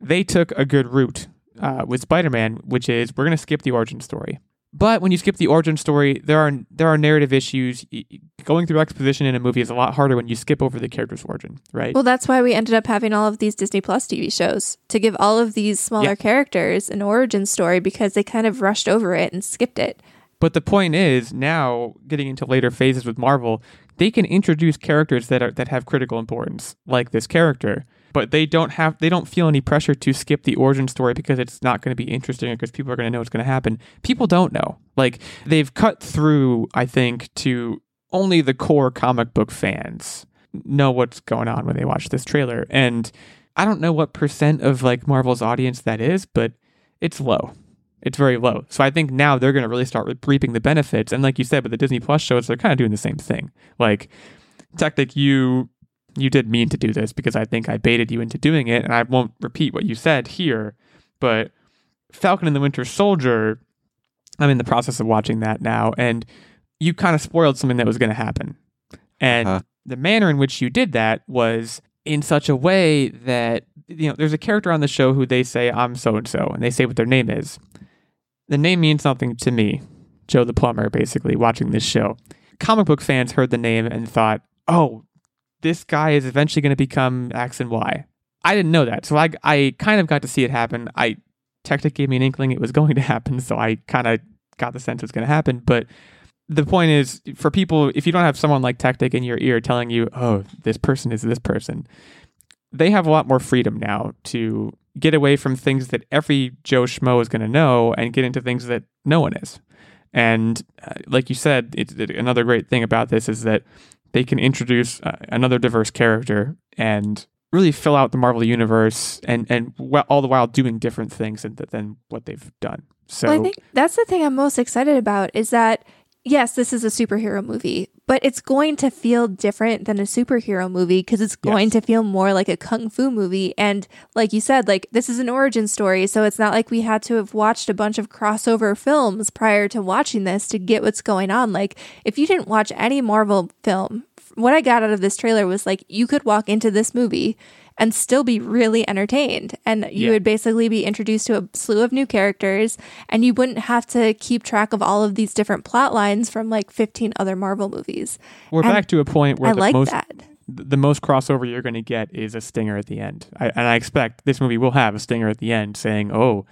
They took a good route uh, with Spider Man, which is we're going to skip the origin story. But when you skip the origin story, there are there are narrative issues. Going through exposition in a movie is a lot harder when you skip over the character's origin, right? Well, that's why we ended up having all of these Disney Plus TV shows to give all of these smaller Yeah. characters an origin story because they kind of rushed over it and skipped it. But the point is, now getting into later phases with Marvel, they can introduce characters that are that have critical importance, like this character. But they don't have they don't feel any pressure to skip the origin story because it's not going to be interesting because people are going to know what's going to happen. People don't know. Like they've cut through, I think, to only the core comic book fans know what's going on when they watch this trailer. And I don't know what percent of like Marvel's audience that is, but it's low. It's very low. So I think now they're going to really start reaping the benefits. And like you said, with the Disney Plus shows, they're kind of doing the same thing. Like, Tactic, you you did mean to do this because I think I baited you into doing it, and I won't repeat what you said here. But Falcon and the Winter Soldier, I'm in the process of watching that now, and you kind of spoiled something that was going to happen. And Uh-huh. the manner in which you did that was in such a way that you know there's a character on the show who they say I'm so and so, and they say what their name is. The name means something to me, Joe the plumber, basically watching this show. Comic book fans heard the name and thought, "Oh, this guy is eventually going to become X and Y. I didn't know that, so I I kind of got to see it happen. I Tactic gave me an inkling it was going to happen, so I kind of got the sense it was going to happen. But the point is, for people, if you don't have someone like Tactic in your ear telling you, "Oh, this person is this person," they have a lot more freedom now to get away from things that every Joe Schmo is going to know and get into things that no one is. And uh, like you said, it, another great thing about this is that they can introduce uh, another diverse character and really fill out the Marvel universe and and all the while doing different things than, than what they've done. So Well, I think that's the thing I'm most excited about is that yes, this is a superhero movie, but it's going to feel different than a superhero movie because it's going Yes. to feel more like a kung fu movie. And like you said, like this is an origin story, so it's not like we had to have watched a bunch of crossover films prior to watching this to get what's going on. Like if you didn't watch any Marvel film, what I got out of this trailer was like you could walk into this movie and still be really entertained. And you Yeah. would basically be introduced to a slew of new characters, and you wouldn't have to keep track of all of these different plot lines from like 15 other Marvel movies. we're and back to a point where I the like most that. the most crossover you're going to get is a stinger at the end. I, and I expect this movie will have a stinger at the end saying, "Oh,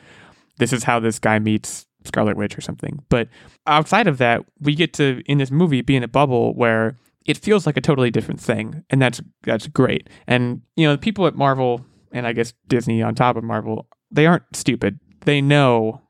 this is how this guy meets Scarlet Witch" or something. But outside of that, we get to in this movie be in a bubble where it feels like a totally different thing, and that's that's great. And you know, the people at Marvel and I guess Disney on top of Marvel, they aren't stupid. They know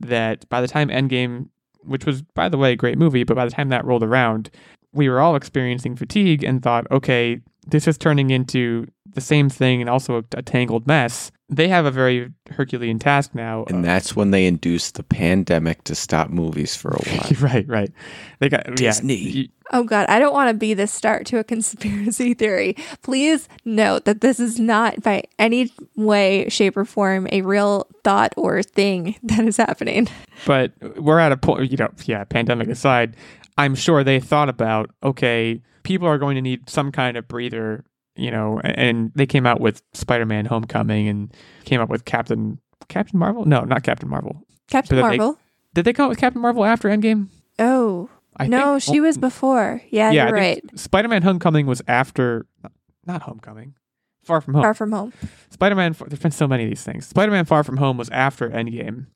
that by the time Endgame, which was by the way a great movie, but by the time that rolled around, we were all experiencing fatigue and thought, okay, this is turning into the same thing and also a, a tangled mess. They have a very Herculean task now. And uh, that's when they induced the pandemic to stop movies for a while. right, right. They got Disney. Yeah, Oh God, I don't want to be the start to a conspiracy theory. Please note that this is not by any way, shape, or form a real thought or thing that is happening. but we're at a point, you know, yeah, pandemic aside, I'm sure they thought about, okay, people are going to need some kind of breather, you know, and they came out with Spider-Man Homecoming and came up with Captain Captain Marvel? No, not Captain Marvel. Captain then they- Marvel. Did they come up with Captain Marvel after Endgame? oh I no, think- she was before. Yeah, yeah, you're right. Spider-Man Homecoming was after not Homecoming. Far From Home. Far from home. Spider-Man there's been so many of these things. Spider-Man Far From Home was after Endgame.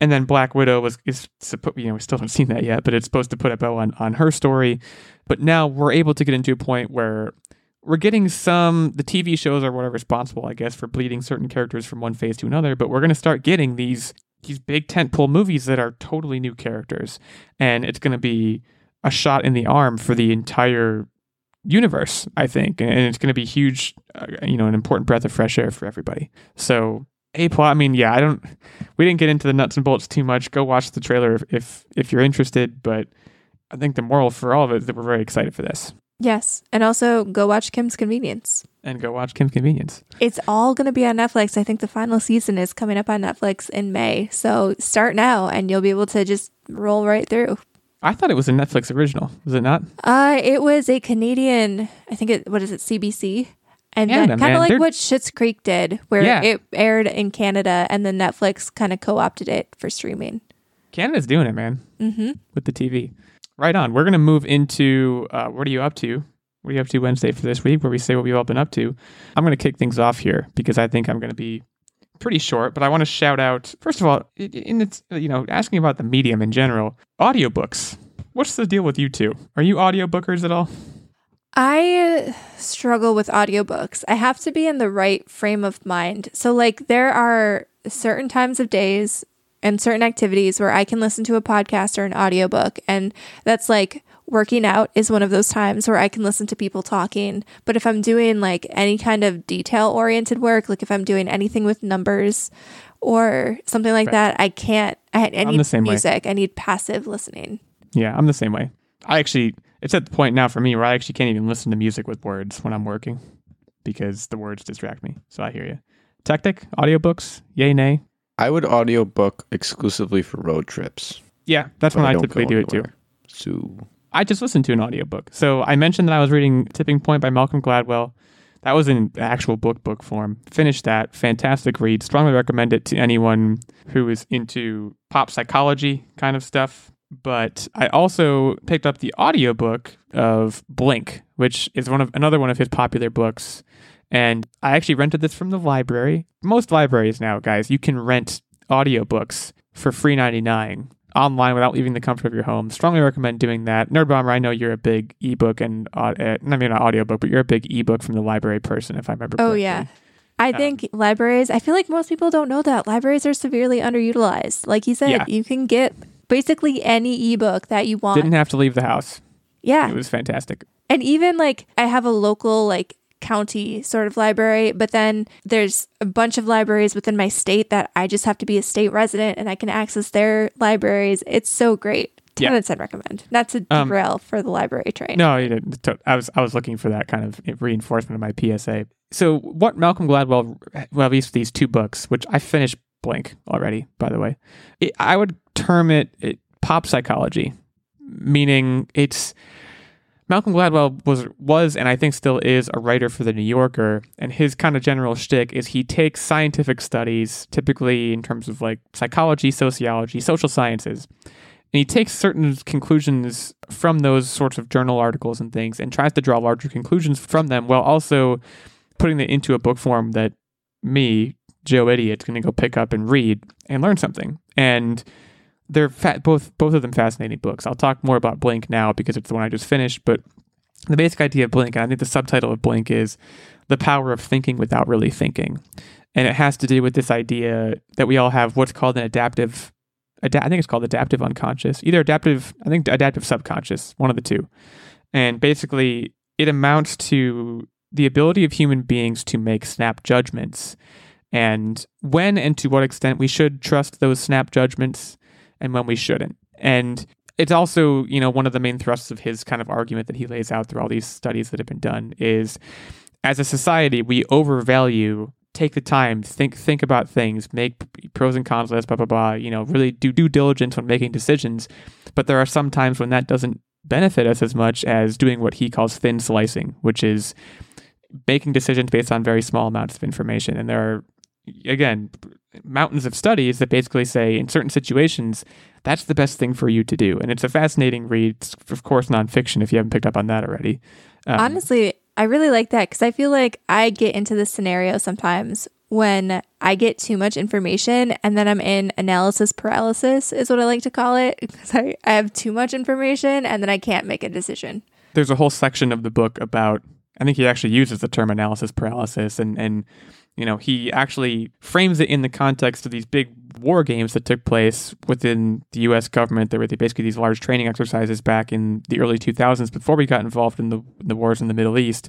And then Black Widow was is supposed you know, we still haven't seen that yet, but it's supposed to put a bow on on her story. But now we're able to get into a point where we're getting some the TV shows or whatever responsible, I guess, for bleeding certain characters from one phase to another, but we're gonna start getting these these big tentpole movies that are totally new characters. And it's gonna be a shot in the arm for the entire universe, I think, and it's going to be huge, uh, you know, an important breath of fresh air for everybody. So, a plot. I mean, yeah, I don't. We didn't get into the nuts and bolts too much. Go watch the trailer if, if you're interested. But I think the moral for all of it is that we're very excited for this, Yes, and also go watch Kim's Convenience. and go watch Kim's Convenience. It's all going to be on Netflix. I think the final season is coming up on Netflix in May. So start now, and you'll be able to just roll right through. I thought it was a Netflix original. Was it not? Uh, it was a Canadian. I think it. What is it? CBC. And kind of like They're- what Schitt's Creek did, where Yeah. it aired in Canada, and then Netflix kind of co-opted it for streaming. Canada's doing it, man, Mm-hmm. with the TV. Right on. We're gonna move into uh, what are you up to? What are you up to Wednesday for this week? Where we say what we've all been up to. I'm gonna kick things off here because I think I'm gonna be pretty short, but I want to shout out first of all, in its you know asking about the medium in general, audiobooks. What's the deal with you two? Are you audiobookers at all? I struggle with audiobooks. I have to be in the right frame of mind. So, like, there are certain times of days and certain activities where I can listen to a podcast or an audiobook. And that's like working out is one of those times where I can listen to people talking. But if I'm doing like any kind of detail oriented work, like if I'm doing anything with numbers or something like Right. that, I can't. I, I need the same way. music. I need passive listening. Yeah, I'm the same way. I actually, it's at the point now for me where I actually can't even listen to music with words when I'm working because the words distract me. So I hear you. Tactic, audiobooks, yay, nay. I would audiobook exclusively for road trips. Yeah, that's when I, don't typically do it too. So I just listened to an audiobook. So I mentioned that I was reading Tipping Point by Malcolm Gladwell. That was in actual book book form. Finished that. Fantastic read. Strongly recommend it to anyone who is into pop psychology kind of stuff. But I also picked up the audiobook of Blink, which is one of another one of his popular books. And I actually rented this from the library. Most libraries now, guys, you can rent audiobooks for free 99 online without leaving the comfort of your home. Strongly recommend doing that. Nerd Bomber, I know you're a big ebook and uh, I mean not audiobook, but you're a big ebook from the library person, if I remember. Oh correctly. yeah. I Um, think libraries, I feel like most people don't know that. Libraries are severely underutilized. Like you said, Yeah. you can get basically any ebook that you want. Didn't have to leave the house. yeah. It was fantastic. and even like I have a local like county sort of library, but then there's a bunch of libraries within my state that I just have to be a state resident and I can access their libraries. It's so great. 10 Yeah. out of 10 recommend. Not to Um, derail for the library train. No, you didn't. I was I was looking for that kind of reinforcement of my PSA. So what Malcolm Gladwell well, at least these two books, which I finished Blink already, by the way. It, I would term it, it pop psychology, meaning it's Malcolm Gladwell was was and I think still is a writer for the New Yorker, and his kind of general shtick is he takes scientific studies, typically in terms of like psychology, sociology, social sciences, and he takes certain conclusions from those sorts of journal articles and things and tries to draw larger conclusions from them while also putting it into a book form that me, Joe Idiot's going to go pick up and read and learn something. And they're fa- both both of them fascinating books. I'll talk more about Blink now because it's the one I just finished, but the basic idea of Blink, and I think the subtitle of Blink is the power of thinking without really thinking. And it has to do with this idea that we all have what's called an adaptive ada- I think it's called adaptive unconscious, either adaptive, I think adaptive subconscious, one of the two. And basically, it amounts to the ability of human beings to make snap judgments and when and to what extent we should trust those snap judgments and when we shouldn't. And it's also, you know, one of the main thrusts of his kind of argument that he lays out through all these studies that have been done is as a society, we overvalue take the time, think think about things, make pros and cons lists, blah blah blah. You know, really do due diligence when making decisions. But there are some times when that doesn't benefit us as much as doing what he calls thin slicing, which is making decisions based on very small amounts of information. And there are again mountains of studies that basically say in certain situations that's the best thing for you to do. And it's a fascinating read. It's of course nonfiction if you haven't picked up on that already. Um, Honestly, I really like that because I feel like I get into this scenario sometimes when I get too much information and then I'm in analysis paralysis, is what I like to call it. Because I, I have too much information and then I can't make a decision. there's a whole section of the book about I think he actually uses the term analysis paralysis and and you know he actually frames it in the context of these big war games that took place within the US government. There were basically these large training exercises back in the early 2000s before we got involved in the the wars in the Middle East.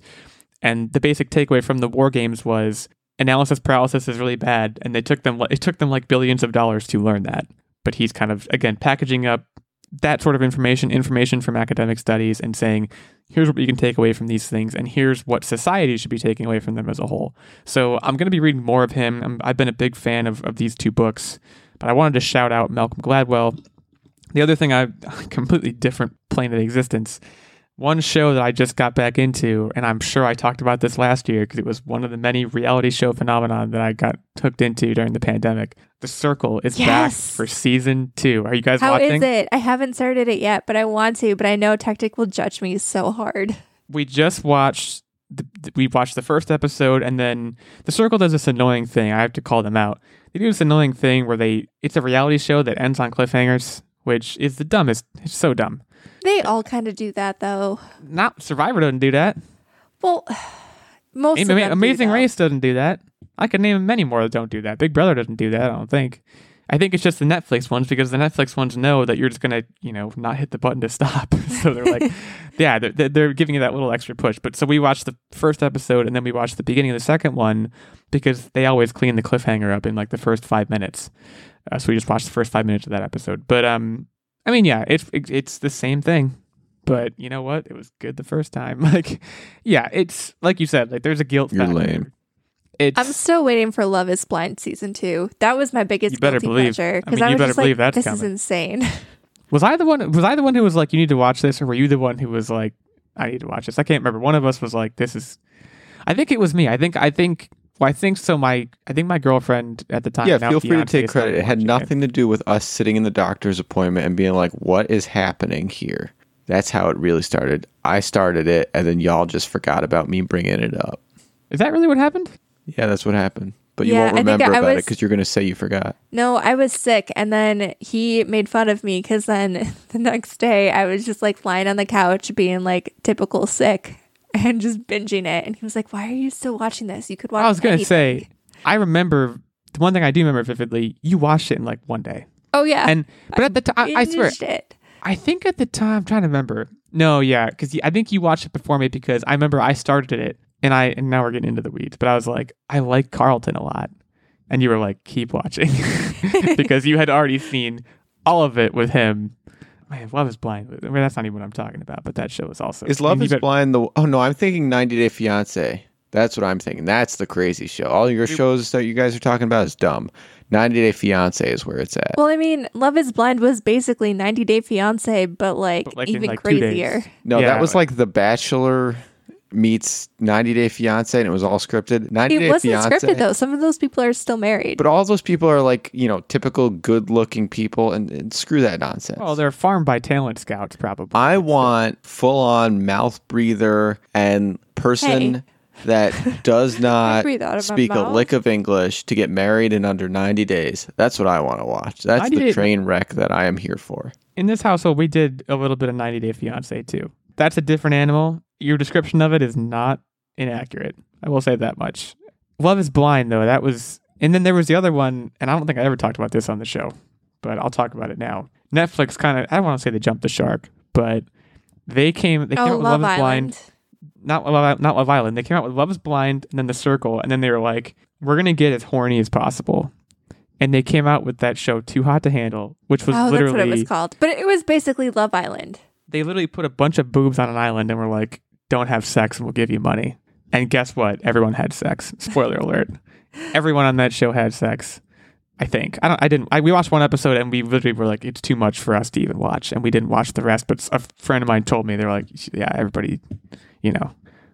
And the basic takeaway from the war games was analysis paralysis is really bad. And they took them it took them like billions of dollars to learn that. But he's kind of again packaging up that sort of information, information from academic studies, and saying, here's what you can take away from these things, and here's what society should be taking away from them as a whole. So I'm going to be reading more of him. I'm, I've been a big fan of, of these two books, but I wanted to shout out Malcolm Gladwell. The other thing, I completely different plane of existence. One show that I just got back into, and I'm sure I talked about this last year because it was one of the many reality show phenomenon that I got hooked into during the pandemic. The Circle is back for season two. Are you guys How is watching? it? I haven't started it yet, but I want to. But I know Tactic will judge me so hard. we just watched the, we watched the first episode and then the circle does this annoying thing i have to call them out they do this annoying thing where they it's a reality show that ends on cliffhangers which is the dumbest it's so dumb They all kind of do that, though. not survivor doesn't do that Well, most of Ama- them do, amazing though. race doesn't do that i could name many more that don't do that big brother doesn't do that i don't think I think it's just the Netflix ones because the Netflix ones know that you're just gonna, you know, not hit the button to stop. so they're like, yeah, they're, they're- they're giving you that little extra push. But so we watched the first episode and then we watched the beginning of the second one because they always clean the cliffhanger up in like the first five minutes. Uh, so we just watched the first five minutes of that episode. But um, I mean, yeah, it's it, it's the same thing. But you know what? It was good the first time. Like, yeah, it's like you said. Like, there's a guilt. You're factor. lame. It's I'm still waiting for Love Is Blind season two. That was my biggest You better believe- pleasure I because mean, I, you was just like, that's "This is insane." Was I the one? Was I the one who was like, "You need to watch this," or were you the one who was like, "I need to watch this"? I can't remember. One of us was like, "This is." I think it was me. I think. I think. Well, I think so. My. I think my girlfriend at the time. Yeah, feel free to take credit. It had watching nothing to do with us sitting in the doctor's appointment and being like, what is happening here? That's how it really started. I started it, and then y'all just forgot about me bringing it up. Is that really what happened? Yeah, that's what happened. But you won't I think remember I about it because you're going to say you forgot. No, I was sick, and then he made fun of me because then the next day I was just like lying on the couch, being like typical sick, and just binging it. And he was like, "Why are you still watching this? You could watch." I was gonna anything." say. I remember the one thing I do remember vividly. You watched it in like one day, "Oh yeah," and but at the time, I, I swear, it. I think at the time, I'm trying to remember. No, yeah, because I think you watched it before me because I remember I started it and I and now we're getting into the weeds, but I was like, I like Carlton a lot, and you were like, keep watching because you had already seen all of it with him. Man, Love is Blind. I mean, that's not even what I'm talking about, but that show is also. Is Love and you is bet- Blind the? Oh no, I'm thinking 90 Day Fiance. That's what I'm thinking. That's the crazy show. All your shows that you guys are talking about is dumb. 90 Day Fiance is where it's at. Well, I mean, Love is Blind was basically 90 Day Fiance, but like, But, like, even like, crazier. no, Yeah, that was like The Bachelor meets 90 Day Fiance, and it was all scripted. 90 It Day wasn't Fiance, scripted though. Some of those people are still married. But all those people are like you know typical good-looking people, and, and screw that nonsense. Oh, they're farmed by talent scouts, probably. I want full-on mouth breather and person Hey. that does not breathe out of my speak a lick of English to get married in under 90 days. That's what I want to watch. That's the train wreck that I am here for. in this household, we did a little bit of 90 Day Fiance too. That's a different animal. Your description of it is not inaccurate. I will say that much. Love is Blind, though. That was, and then there was the other one, and I don't think I ever talked about this on the show, but I'll talk about it now. Netflix kind of, I don't want to say they jumped the shark, but they came, they came oh, out with Love Love is Blind. Island. Not Love, not Love Island. They came out with Love is Blind and then The Circle, and then they were like, we're going to get as horny as possible. And they came out with that show, Too Hot to Handle, which was Oh, that's literally what it was called. But it was basically Love Island. They literally put a bunch of boobs on an island and were like, don't have sex and we'll give you money. And guess what? Everyone had sex. Spoiler alert. Everyone on that show had sex. I think. I don't I didn't I, we watched one episode and we literally were like, it's too much for us to even watch. And we didn't watch the rest. But a friend of mine told me, they were like, yeah, everybody, you know,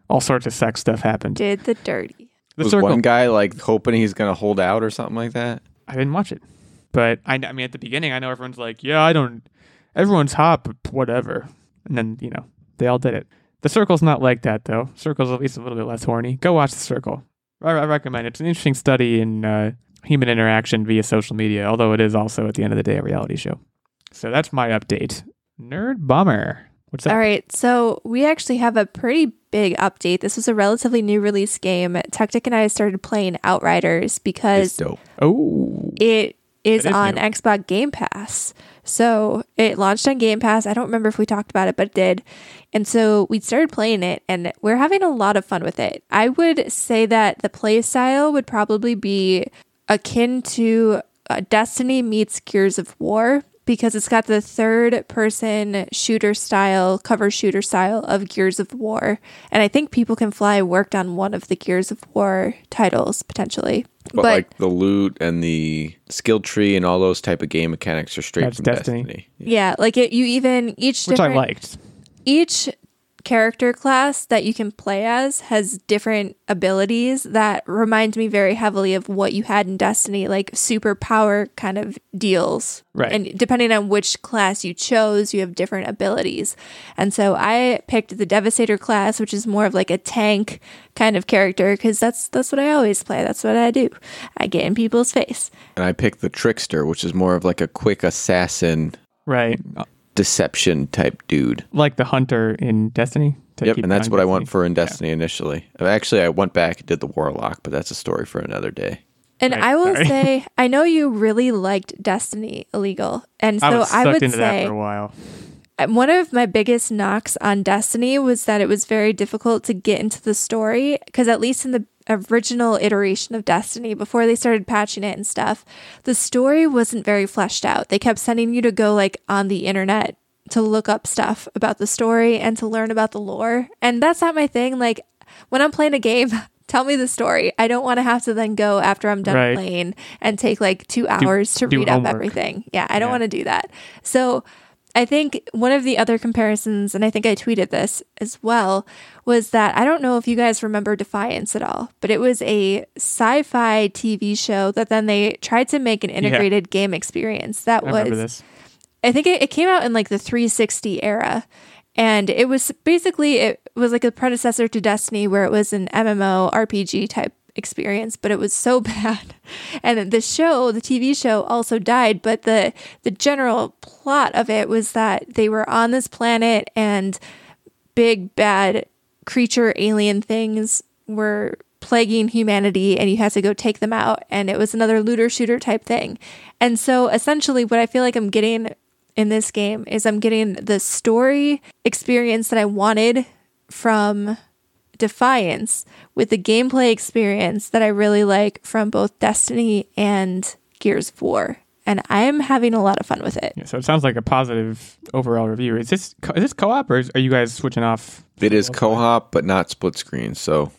all sorts of sex stuff happened. Did the dirty. The was circle. one guy like hoping he's gonna hold out or something like that? I didn't watch it. But I, I mean, at the beginning, I know everyone's like, yeah, I don't, everyone's hot, but whatever. And then, you know, they all did it. The Circle's not like that, though. Circle's at least a little bit less horny. Go watch The Circle. I, I recommend it. It's an interesting study in uh, human interaction via social media, although it is also, at the end of the day, a reality show. So that's my update. Nerd Bummer. What's up? All right, so we actually have a pretty big update. This was a relatively new release game. Tactic and I started playing Outriders It's because dope. Oh, it is, It is on new. Xbox Game Pass. So it launched on Game Pass. I don't remember if we talked about it, but it did. And so we started playing it and we're having a lot of fun with it. I would say that the play style would probably be akin to uh, Destiny meets Gears of War because it's got the third person shooter style, cover shooter style of Gears of War. And I think People Can Fly worked on one of the Gears of War titles potentially. But, like the loot and the skill tree and all those type of game mechanics are straight That's from Destiny. Destiny. Yeah, like it, you even each which I liked. each character class that you can play as has different abilities that reminds me very heavily of what you had in Destiny, like superpower kind of deals. Right. And depending on which class you chose, you have different abilities. And so I picked the Devastator class, which is more of like a tank kind of character, because that's that's what I always play. That's what I do. I get in people's face. And I picked the trickster, which is more of like a quick assassin Right. Uh, deception type dude. Like the hunter in Destiny. to Yep, keep and that's on what I Destiny. want for in Destiny initially. Actually, I went back and did the warlock, but that's a story for another day. And Right, I will sorry. say, I know you really liked Destiny Illegal. And so I was I, would into that say for a while. one of my biggest knocks on Destiny was that it was very difficult to get into the story because at least in the original iteration of Destiny before they started patching it and stuff, the story wasn't very fleshed out. They kept sending you to go like on the internet to look up stuff about the story and to learn about the lore. And that's not my thing. Like when I'm playing a game, tell me the story. I don't want to have to then go after I'm done Right. playing and take like 2 hours to do read up everything. Yeah, I don't Yeah. want to do that. So I think one of the other comparisons, and I think I tweeted this as well, was that I don't know if you guys remember Defiance at all, but it was a sci fi TV show that then they tried to make an integrated game experience. That I was. I think it, it came out in like the 360 era. And it was basically, it was like a predecessor to Destiny where it was an MMO RPG type experience, but it was so bad. And the show, the TV show also died, but the the general plot of it was that they were on this planet and big bad creature alien things were plaguing humanity and you had to go take them out and it was another looter shooter type thing. And so essentially what I feel like I'm getting in this game is I'm getting the story experience that I wanted from Defiance with the gameplay experience that I really like from both Destiny and Gears of War. And I am having a lot of fun with it. Yeah, so it sounds like a positive overall review. Is this co- is this co-op or is, are you guys switching off? It is co-op, but not split screen. So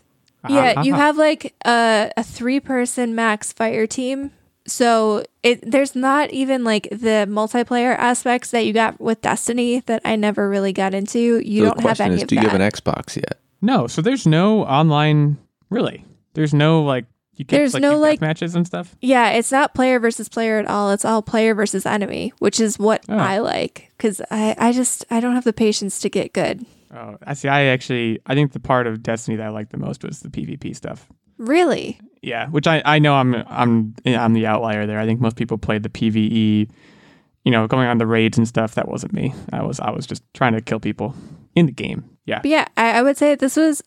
Yeah, you Ah, have like a, a three person max fire team. So it there's not even like the multiplayer aspects that you got with Destiny that I never really got into. You so don't the have any is, of do you have an Xbox yet? No, so there's no online really. There's no like you can't There's like, no, like- matches and stuff. yeah, it's not player versus player at all. It's all player versus enemy, which is what Oh. I like because I, I just I don't have the patience to get good. Oh, I see. I actually I think the part of Destiny that I liked the most was the PvP stuff. Really? Yeah, which I, I know I'm I'm I'm the outlier there. I think most people played the PVE, you know, going on the raids and stuff. That wasn't me. I was I was just trying to kill people in the game. Yeah. But yeah, I, I would say this was.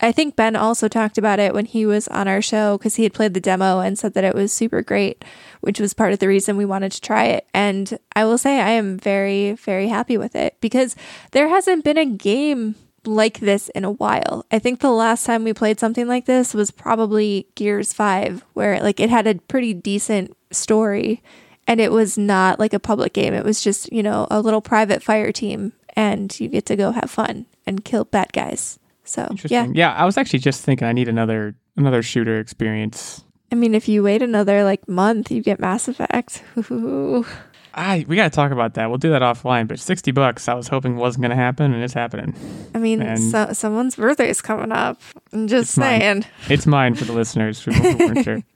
I think Ben also talked about it when he was on our show because he had played the demo and said that it was super great, which was part of the reason we wanted to try it. And I will say I am very, very happy with it because there hasn't been a game like this in a while. I think the last time we played something like this was probably Gears 5, where like it had a pretty decent story and it was not like a public game. It was just, you know, a little private fire team and you get to go have fun and kill bad guys. So, yeah. Yeah. I was actually just thinking I need another another shooter experience. I mean, if you wait another like month, you get Mass Effect. I we gotta talk about that. We'll do that offline. But sixty bucks, I was hoping wasn't gonna happen, and it's happening. I mean, And- so, someone's birthday is coming up. I'm just It's mine. saying. It's mine for the listeners who weren't sure.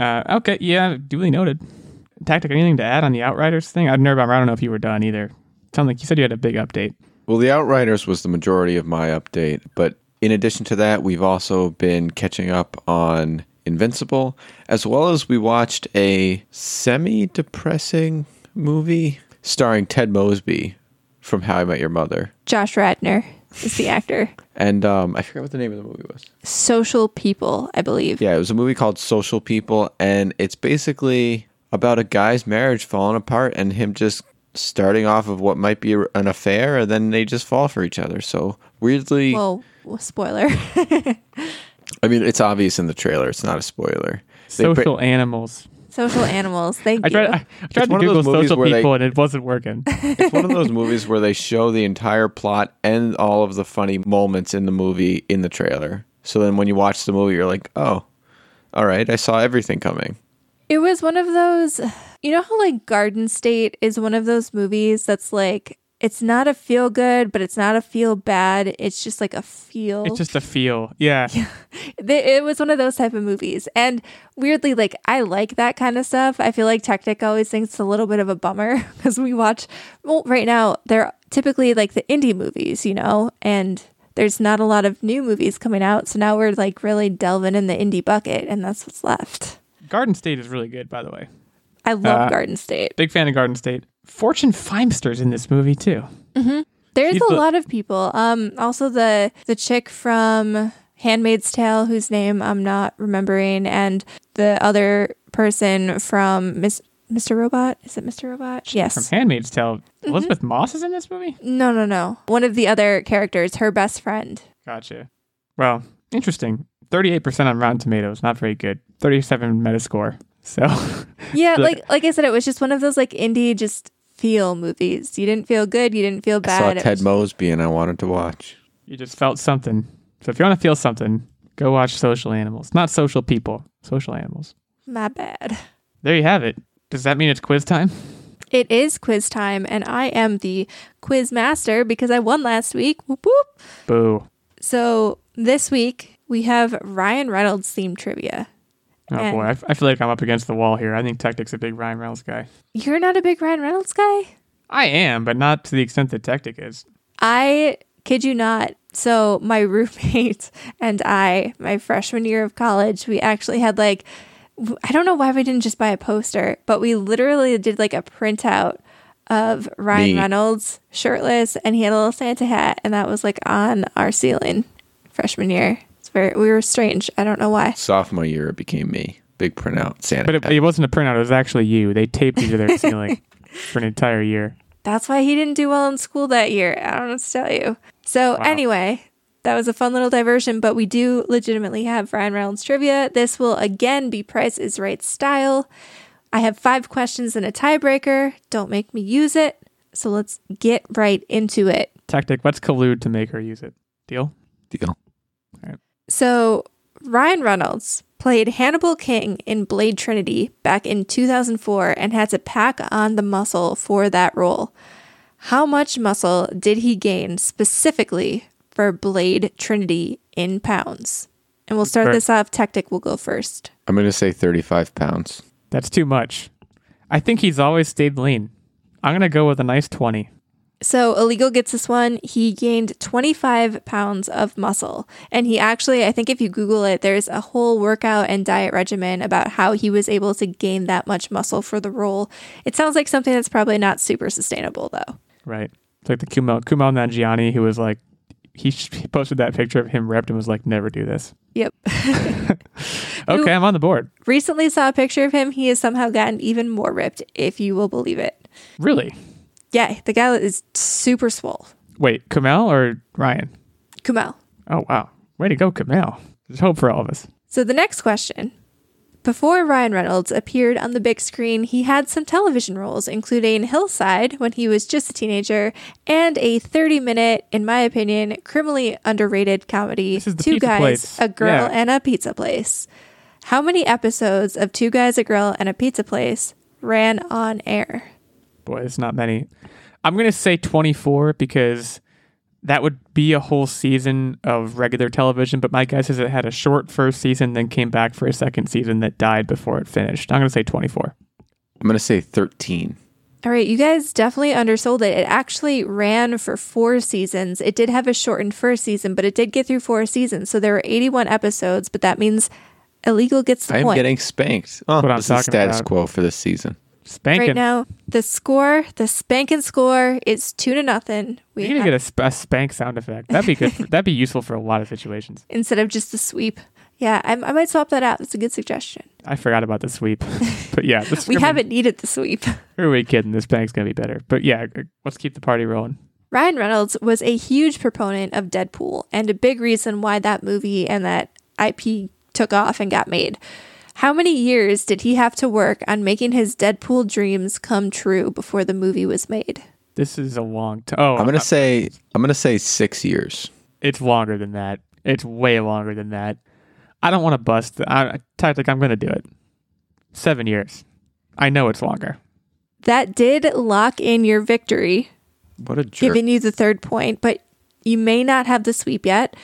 Uh, okay, yeah, duly noted. Tactic, anything to add on the Outriders thing? I'd nerve. I don't know if you were done either. Sound like you said you had a big update. Well, the Outriders was the majority of my update, but in addition to that, we've also been catching up on Invincible, as well as we watched a semi-depressing movie starring Ted Mosby from How I Met Your Mother, Josh Radnor is the actor. and um, I forget what the name of the movie was. Social People, I believe. Yeah, it was a movie called Social People, and it's basically about a guy's marriage falling apart and him just starting off of what might be an affair, and then they just fall for each other. So weirdly, Whoa, spoiler. I mean, it's obvious in the trailer. It's not a spoiler. They ba- Social animals. Social animals. Thank I you. tried. I, I tried to one of Google those social where they- people and it wasn't working. it's one of those movies where they show the entire plot and all of the funny moments in the movie in the trailer. So then when you watch the movie, you're like, oh, all right, I saw everything coming. It was one of those, you know how like Garden State is one of those movies that's like it's not a feel good, but it's not a feel bad. It's just like a feel. It's just a feel. Yeah. They- it was one of those type of movies, and weirdly, like I like that kind of stuff. I feel like Tactic always thinks it's a little bit of a bummer because we watch. Well, right now they're typically like the indie movies, you know, and there's not a lot of new movies coming out. So now we're like really delving in the indie bucket, and that's what's left. Garden State is really good, by the way. I love Uh, Garden State. Big fan of Garden State. Fortune Feimster's in this movie too. There's She's a the- lot of people. Um, also the the chick from *Handmaid's Tale*, whose name I'm not remembering, and the other person from Miss Mr. Robot. Is it Mr. Robot? Yes. From Handmaid's Tale. Mm-hmm. Elisabeth Moss is in this movie. No, no, no. One of the other characters, her best friend. Gotcha. Well, interesting. Thirty-eight percent on Rotten Tomatoes. Not very good. Thirty-seven Metascore. So Yeah, The- like like I said, it was just one of those like indie just feel movies. You didn't feel good. You didn't feel I bad. saw Ted was- Mosby and I wanted to watch. you just felt something. So if you want to feel something, go watch Social Animals. Not Social People. Social Animals. My bad. There you have it. Does that mean it's quiz time? It is quiz time, and I am the quiz master because I won last week. Whoop whoop. Boo. So this week we have Ryan Reynolds theme trivia. Oh And- boy, I, f- I feel like I'm up against the wall here. I think Tactic's a big Ryan Reynolds guy. You're not a big Ryan Reynolds guy? I am, but not to the extent that Tactic is. I kid you not. So my roommate and I, my freshman year of college, we actually had like I don't know why we didn't just buy a poster, but we literally did like a printout of Ryan Me. Reynolds shirtless and he had a little Santa hat and that was like on our ceiling freshman year. It's very we were strange. I don't know why. Sophomore year, it became me. Big printout, Santa. But it, it wasn't a printout. It was actually you. They taped you to their ceiling for an entire year. That's why he didn't do well in school that year. I don't know what to tell you. So Wow. anyway, that was a fun little diversion, but we do legitimately have Ryan Reynolds trivia. This will again be Price is Right style. I have five questions and a tiebreaker. Don't make me use it. So let's get right into it. Tactic, let's collude to make her use it. Deal? Deal. So, Ryan Reynolds played Hannibal King in Blade Trinity back in 2004 and had to pack on the muscle for that role. How much muscle did he gain specifically for Blade Trinity in pounds? And we'll start this off. Tactic will go first. I'm going to say 35 pounds. That's too much. I think he's always stayed lean. I'm going to go with a nice 20. So, Illegal gets this one. He gained 25 pounds of muscle. And he actually, I think if you Google it, there's a whole workout and diet regimen about how he was able to gain that much muscle for the role. It sounds like something that's probably not super sustainable, though. Right. It's like the Kumail, Kumail Nanjiani who was like, he, he posted that picture of him ripped and was like, never do this. Yep. Okay, I'm on the board. Recently saw a picture of him. He has somehow gotten even more ripped, if you will believe it. Really? Yeah, the guy is super swole. Wait, Kumail or Ryan? Kumail. Oh, wow. Way to go, Kumail. There's hope for all of us. So the next question. Before Ryan Reynolds appeared on the big screen, he had some television roles, including Hillside when he was just a teenager, and a 30 minute, in my opinion, criminally underrated comedy, This is the Two Guys, Place. a Girl, Yeah. and a Pizza Place. How many episodes of Two Guys, a Girl, and a Pizza Place ran on air? Boy, it's not many. I'm going to say 24 because that would be a whole season of regular television. But my guess is it had a short first season, then came back for a second season that died before it finished. I'm going to say 24. I'm going to say 13. All right, you guys definitely undersold it. It actually ran for four seasons. It did have a shortened first season, but it did get through four seasons. So there were 81 episodes, but that means Illegal gets the I am point. getting spanked. Oh, what I'm this is the status about. quo for this season. Spanking. right now, the score, the spanking score is two to nothing. We have- to get a, sp- a spank sound effect. That'd be good. For, that'd be useful for a lot of situations. instead of just the sweep. Yeah, I, I might swap that out. That's a good suggestion. I forgot about the sweep. but yeah, We haven't needed the sweep. Who are we kidding? This spank's going to be better. But yeah, let's keep the party rolling. Ryan Reynolds was a huge proponent of Deadpool and a big reason why that movie and that IP took off and got made. How many years did he have to work on making his Deadpool dreams come true before the movie was made? This is a long time. Oh, I'm going uh, to say I'm going to say 6 years. it's longer than that. It's way longer than that. I don't want to bust. I, tactic. I'm going to do it. Seven years. I know it's longer. That did lock in your victory, What a jerk. giving you the third point, but you may not have the sweep yet.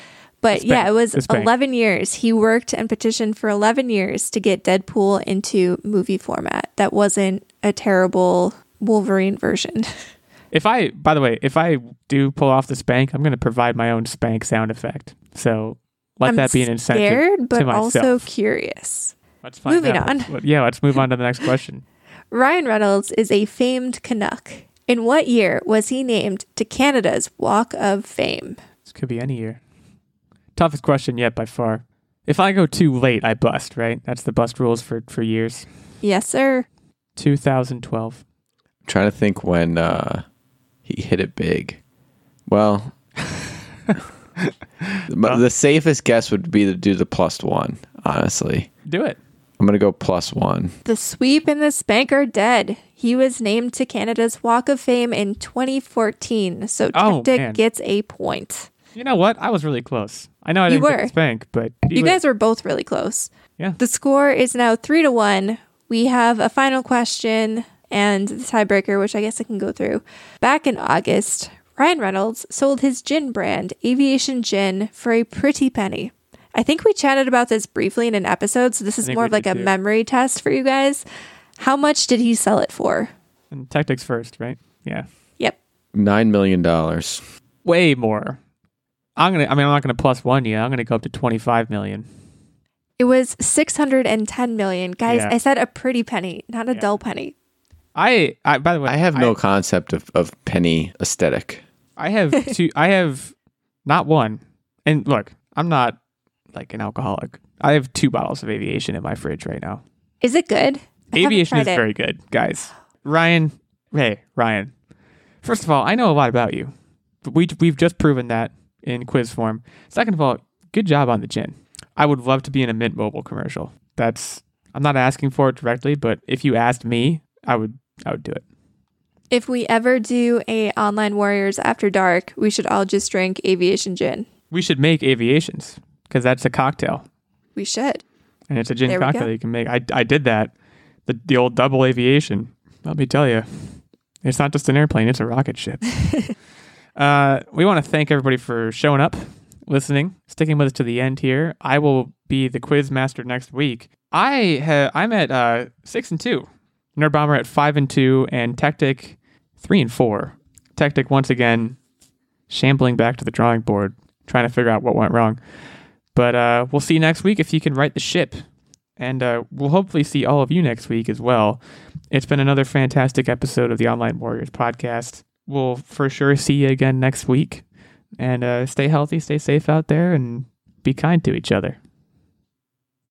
But yeah, it was It's bank. 11 years. He worked and petitioned for 11 years to get Deadpool into movie format. That wasn't a terrible Wolverine version. If I, by the way, if I do pull off the spank, I'm going to provide my own spank sound effect. So let I'm that be an incentive. scared, but also curious. Let's find moving out. on. Yeah, let's move on to the next question. Ryan Reynolds is a famed Canuck. In what year was he named to Canada's Walk of Fame? This could be any year. Toughest question yet by far. If I go too late, I bust. Right? That's the bust rules for for years. Yes, sir. 2012. I'm trying to think when uh, he hit it big. Well, the, the safest guess would be to do the plus one, honestly. Do it. I'm going to go plus one. The sweep and the spank are dead. He was named to Canada's Walk of Fame in 2014. So Oh, Tactic man. gets a point. You know what? I was really close. I know I You didn't get were. spank, but You were- guys were both really close. Yeah. The score is now three to one. We have a final question and the tiebreaker, which I guess I can go through. Back in August, Ryan Reynolds sold his gin brand, Aviation Gin, for a pretty penny. I think we chatted about this briefly in an episode, so this is more of like a too. memory test for you guys. How much did he sell it for? And tactics first, right? Yeah. Yep. 9 million. dollars. Way more. I'm gonna. I mean, I'm not gonna plus one you. I'm gonna go up to 25 million. It was 610 million. Guys, Yeah. I said a pretty penny, not a Yeah. dull penny. I. I. By the way, I have no concept of, of penny aesthetic. I have two. I have not one. And look, I'm not like an alcoholic. I have two bottles of aviation in my fridge right now. Is it good? I haven't Aviation is it. very good, guys. Ryan, hey Ryan. First of all, I know a lot about you. But we we've just proven that in quiz form. Second of all, good job on the gin. I would love to be in a Mint Mobile commercial. That's I'm not asking for it directly, but if you asked me, I would I would do it. If we ever do a online warriors after dark, we should all just drink aviation gin. We should make aviations because that's a cocktail We should. and it's a gin There cocktail you can make. I I did that. The the old double aviation. Let me tell you, it's not just an airplane; it's a rocket ship. uh, we want to thank everybody for showing up, listening, sticking with us to the end here. I will be the quiz master next week. I ha- I'm at uh, six and two. Nerd Bomber at five and two, and Tactic three and four. Tactic once again shambling back to the drawing board, trying to figure out what went wrong. But uh, we'll see next week if you can right the ship. And uh, we'll hopefully see all of you next week as well. It's been another fantastic episode of the Online Warriors podcast. We'll for sure see you again next week. And uh, stay healthy, stay safe out there, and be kind to each other.